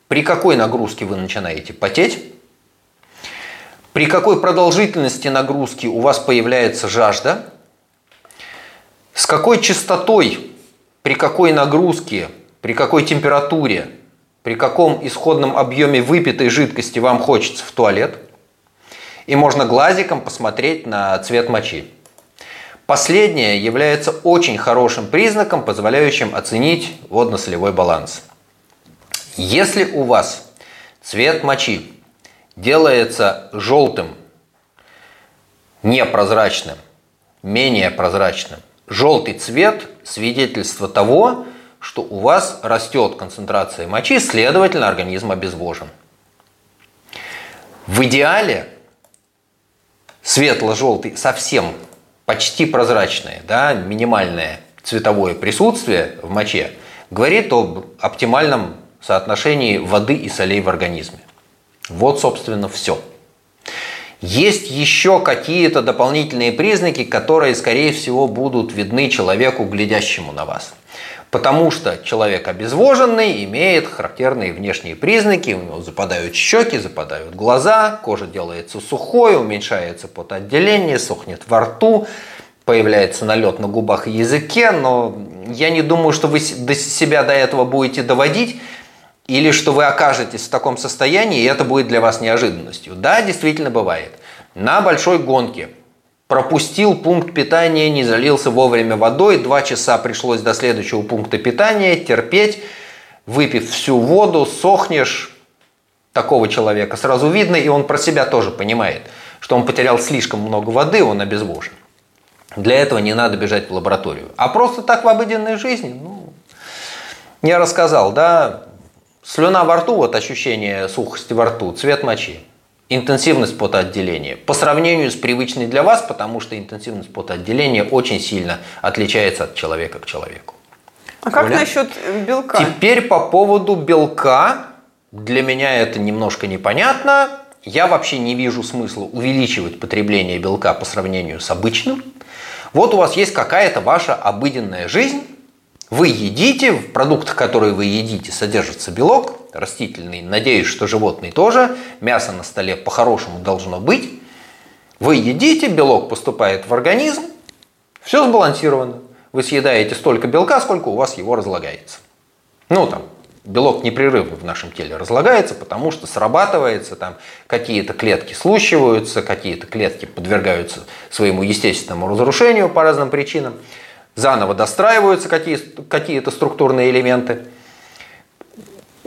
S2: при какой нагрузке вы начинаете потеть, при какой продолжительности нагрузки у вас появляется жажда, с какой частотой, при какой нагрузке, при какой температуре при каком исходном объеме выпитой жидкости вам хочется в туалет. И можно глазиком посмотреть на цвет мочи. Последнее является очень хорошим признаком, позволяющим оценить водно-солевой баланс. Если у вас цвет мочи делается желтым, непрозрачным, менее прозрачным, желтый цвет – свидетельство того, что у вас растет концентрация мочи, следовательно, организм обезвожен. В идеале светло-желтый, совсем почти прозрачное, да, минимальное цветовое присутствие в моче говорит об оптимальном соотношении воды и солей в организме. Вот, собственно, все. Есть еще какие-то дополнительные признаки, которые, скорее всего, будут видны человеку, глядящему на вас – Потому что человек обезвоженный имеет характерные внешние признаки, у него западают щеки, западают глаза, кожа делается сухой, уменьшается потоотделение, сохнет во рту, появляется налет на губах и языке, но я не думаю, что вы до себя до этого будете доводить. или что вы окажетесь в таком состоянии, и это будет для вас неожиданностью. Да, действительно бывает. На большой гонке пропустил пункт питания, не залился вовремя водой, два часа пришлось до следующего пункта питания. Терпеть, выпив всю воду, сохнешь, такого человека сразу видно, и он про себя тоже понимает, что он потерял слишком много воды, он обезвожен. Для этого не надо бежать в лабораторию. А просто так в обыденной жизни, ну, я рассказал, да, слюна во рту, вот ощущение сухости во рту, цвет мочи, интенсивность потоотделения. По сравнению с привычной для вас, потому что интенсивность потоотделения очень сильно отличается от человека к человеку.
S1: А как Оля? насчет белка?
S2: Теперь по поводу белка. Для меня это немножко непонятно. Я вообще не вижу смысла увеличивать потребление белка по сравнению с обычным. Вот у вас есть какая-то ваша обыденная жизнь, вы едите, в продуктах, которые вы едите, содержится белок растительный. Надеюсь, что животный тоже. Мясо на столе по-хорошему должно быть. Вы едите, белок поступает в организм. Все сбалансировано. Вы съедаете столько белка, сколько у вас его разлагается. Ну, там, белок непрерывно в нашем теле разлагается, потому что срабатывается, там какие-то клетки слущиваются, какие-то клетки подвергаются своему естественному разрушению по разным причинам заново достраиваются какие, какие-то структурные элементы.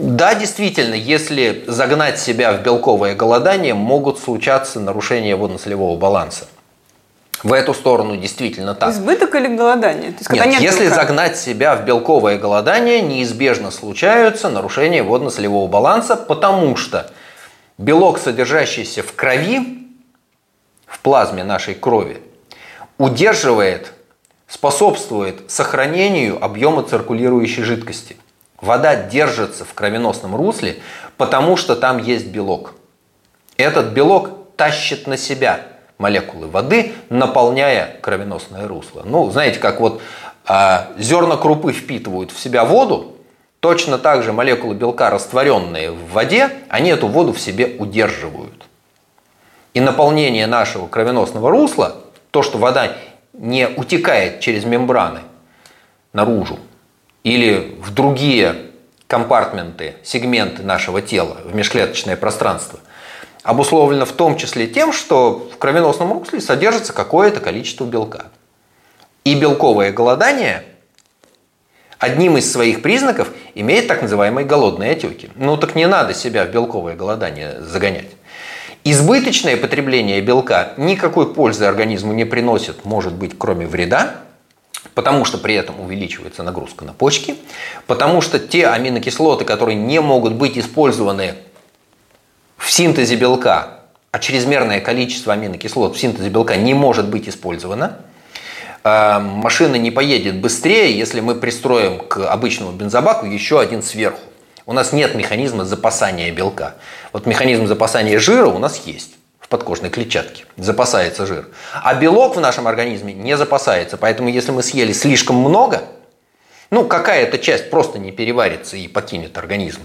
S2: Да, действительно, если загнать себя в белковое голодание, могут случаться нарушения водно-солевого баланса. В эту сторону действительно так.
S1: Избыток или голодание? То
S2: есть, нет, нет, если белка... загнать себя в белковое голодание, неизбежно случаются нарушения водно-солевого баланса, потому что белок, содержащийся в крови, в плазме нашей крови, удерживает способствует сохранению объема циркулирующей жидкости. Вода держится в кровеносном русле, потому что там есть белок. Этот белок тащит на себя молекулы воды, наполняя кровеносное русло. Ну, знаете, как вот э, зерна крупы впитывают в себя воду, точно так же молекулы белка, растворенные в воде, они эту воду в себе удерживают. И наполнение нашего кровеносного русла, то, что вода не утекает через мембраны наружу или в другие компартменты, сегменты нашего тела, в межклеточное пространство, обусловлено в том числе тем, что в кровеносном русле содержится какое-то количество белка. И белковое голодание одним из своих признаков имеет так называемые голодные отеки. Ну так не надо себя в белковое голодание загонять. Избыточное потребление белка никакой пользы организму не приносит, может быть, кроме вреда, потому что при этом увеличивается нагрузка на почки, потому что те аминокислоты, которые не могут быть использованы в синтезе белка, а чрезмерное количество аминокислот в синтезе белка не может быть использовано, э, машина не поедет быстрее, если мы пристроим к обычному бензобаку еще один сверху. У нас нет механизма запасания белка. Вот механизм запасания жира у нас есть подкожной клетчатке. Запасается жир. А белок в нашем организме не запасается. Поэтому если мы съели слишком много, ну какая-то часть просто не переварится и покинет организм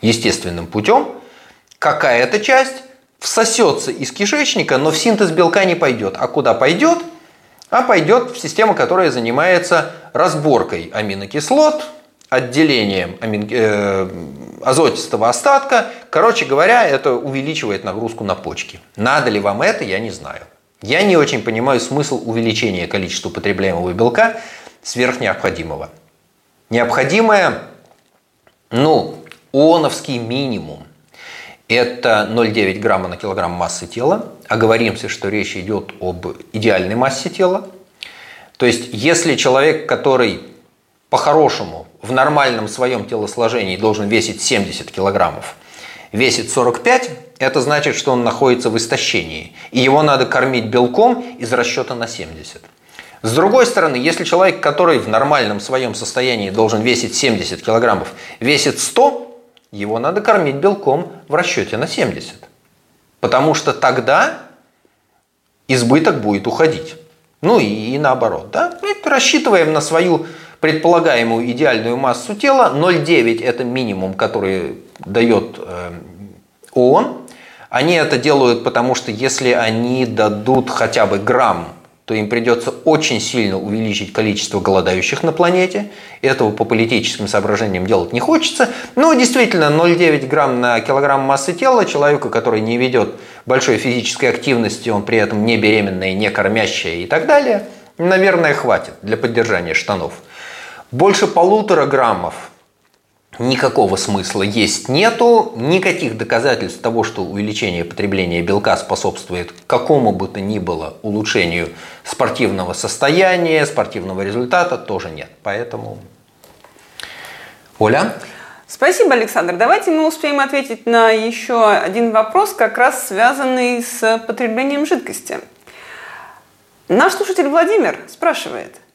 S2: естественным путем, какая-то часть всосется из кишечника, но в синтез белка не пойдет. А куда пойдет? А пойдет в систему, которая занимается разборкой аминокислот, отделением э, азотистого остатка. Короче говоря, это увеличивает нагрузку на почки. Надо ли вам это, я не знаю. Я не очень понимаю смысл увеличения количества потребляемого белка сверх необходимого. Необходимое, ну, ООНовский минимум. Это 0,9 грамма на килограмм массы тела. Оговоримся, что речь идет об идеальной массе тела. То есть, если человек, который по-хорошему в нормальном своем телосложении должен весить 70 килограммов, весит 45, это значит, что он находится в истощении. И его надо кормить белком из расчета на 70. С другой стороны, если человек, который в нормальном своем состоянии должен весить 70 килограммов, весит 100, его надо кормить белком в расчете на 70. Потому что тогда избыток будет уходить. Ну и, и наоборот. Да? рассчитываем на свою предполагаемую идеальную массу тела. 0,9 это минимум, который дает э, ООН. Они это делают, потому что если они дадут хотя бы грамм то им придется очень сильно увеличить количество голодающих на планете. Этого по политическим соображениям делать не хочется. Но действительно 0,9 грамм на килограмм массы тела человеку, который не ведет большой физической активности, он при этом не беременная, не кормящая и так далее, наверное, хватит для поддержания штанов. Больше полутора граммов никакого смысла есть нету, никаких доказательств того, что увеличение потребления белка способствует какому бы то ни было улучшению спортивного состояния, спортивного результата, тоже нет. Поэтому... Оля?
S1: Спасибо, Александр. Давайте мы успеем ответить на еще один вопрос, как раз связанный с потреблением жидкости. Наш слушатель Владимир спрашивает –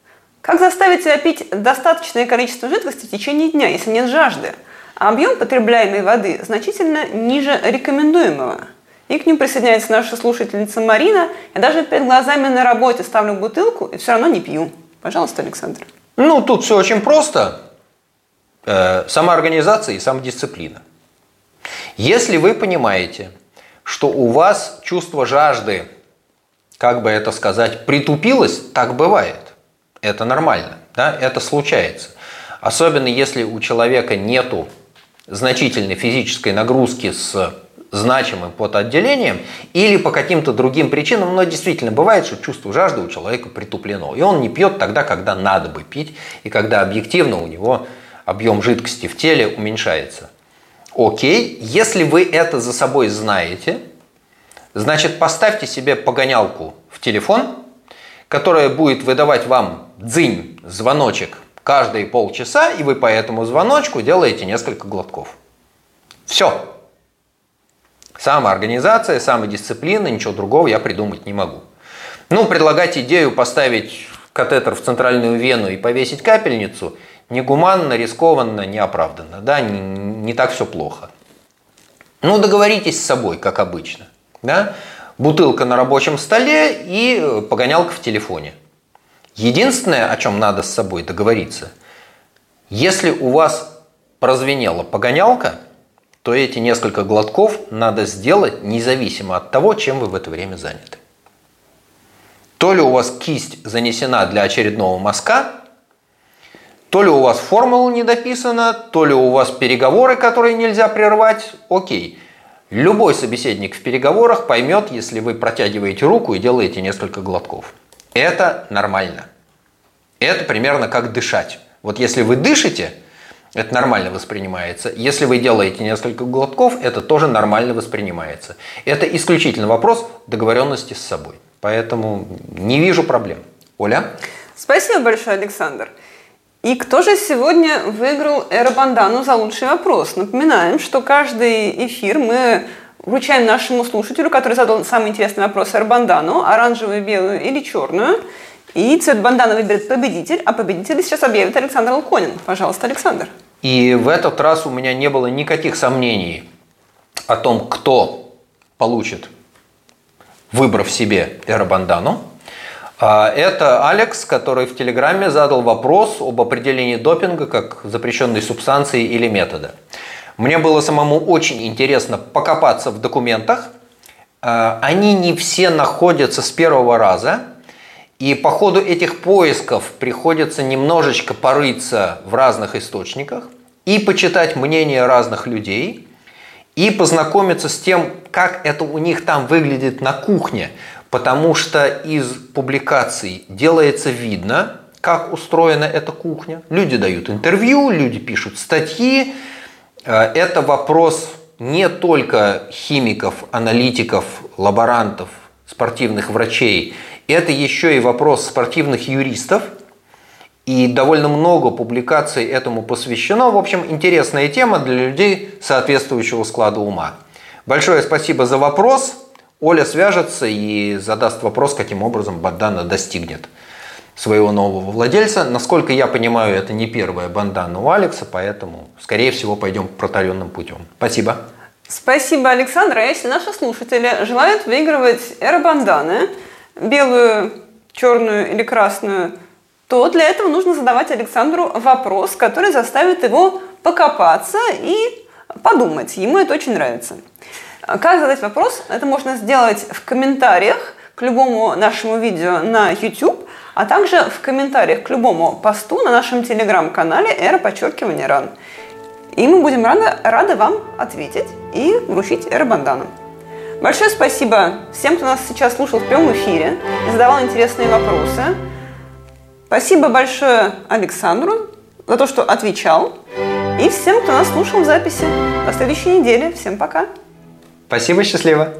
S1: как заставить себя пить достаточное количество жидкости в течение дня, если нет жажды? А объем потребляемой воды значительно ниже рекомендуемого. И к ним присоединяется наша слушательница Марина. Я даже перед глазами на работе ставлю бутылку и все равно не пью. Пожалуйста, Александр.
S2: Ну, тут все очень просто. Э, самоорганизация и самодисциплина. Если вы понимаете, что у вас чувство жажды, как бы это сказать, притупилось, так бывает это нормально, да, это случается. Особенно если у человека нету значительной физической нагрузки с значимым потоотделением или по каким-то другим причинам, но действительно бывает, что чувство жажды у человека притуплено. И он не пьет тогда, когда надо бы пить, и когда объективно у него объем жидкости в теле уменьшается. Окей, если вы это за собой знаете, значит поставьте себе погонялку в телефон, которая будет выдавать вам дзынь, звоночек каждые полчаса, и вы по этому звоночку делаете несколько глотков. Все. Самоорганизация, самодисциплина, ничего другого я придумать не могу. Ну, предлагать идею поставить катетер в центральную вену и повесить капельницу негуманно, рискованно, неоправданно. Да, не, не так все плохо. Ну, договоритесь с собой, как обычно. Да? Бутылка на рабочем столе и погонялка в телефоне – Единственное, о чем надо с собой договориться, если у вас прозвенела погонялка, то эти несколько глотков надо сделать независимо от того, чем вы в это время заняты. То ли у вас кисть занесена для очередного мазка, то ли у вас формула не дописана, то ли у вас переговоры, которые нельзя прервать, окей. Любой собеседник в переговорах поймет, если вы протягиваете руку и делаете несколько глотков. Это нормально. Это примерно как дышать. Вот если вы дышите, это нормально воспринимается. Если вы делаете несколько глотков, это тоже нормально воспринимается. Это исключительно вопрос договоренности с собой. Поэтому не вижу проблем. Оля?
S1: Спасибо большое, Александр. И кто же сегодня выиграл Эробандану за лучший вопрос? Напоминаем, что каждый эфир мы вручаем нашему слушателю, который задал самый интересный вопрос Арбандану, оранжевую, белую или черную. И цвет бандана выберет победитель, а победитель сейчас объявит Александр Луконин. Пожалуйста, Александр.
S2: И в этот раз у меня не было никаких сомнений о том, кто получит, выбрав себе эробандану. А, это Алекс, который в Телеграме задал вопрос об определении допинга как запрещенной субстанции или метода. Мне было самому очень интересно покопаться в документах. А, они не все находятся с первого раза. И по ходу этих поисков приходится немножечко порыться в разных источниках и почитать мнения разных людей, и познакомиться с тем, как это у них там выглядит на кухне, потому что из публикаций делается видно, как устроена эта кухня. Люди дают интервью, люди пишут статьи, Э, это вопрос не только химиков, аналитиков, лаборантов, спортивных врачей. Это еще и вопрос спортивных юристов. И довольно много публикаций этому посвящено. В общем, интересная тема для людей соответствующего склада ума. Большое спасибо за вопрос. Оля свяжется и задаст вопрос, каким образом Бадана достигнет своего нового владельца. Насколько я понимаю, это не первая бандана у Алекса, поэтому, скорее всего, пойдем протаренным путем. Спасибо.
S1: Спасибо, Александр. А если наши слушатели желают выигрывать эробанданы, белую, черную или красную, то для этого нужно задавать Александру вопрос, который заставит его покопаться и подумать. Ему это очень нравится. Как задать вопрос? Это можно сделать в комментариях к любому нашему видео на YouTube, а также в комментариях к любому посту на нашем телеграм-канале «Эра подчеркивание РАН». И мы будем рады, рады вам ответить и вручить эробандану. Большое спасибо всем, кто нас сейчас слушал в прямом эфире и задавал интересные вопросы. Спасибо большое Александру за то, что отвечал. И всем, кто нас слушал в записи. До следующей недели. Всем пока.
S3: Спасибо, счастливо.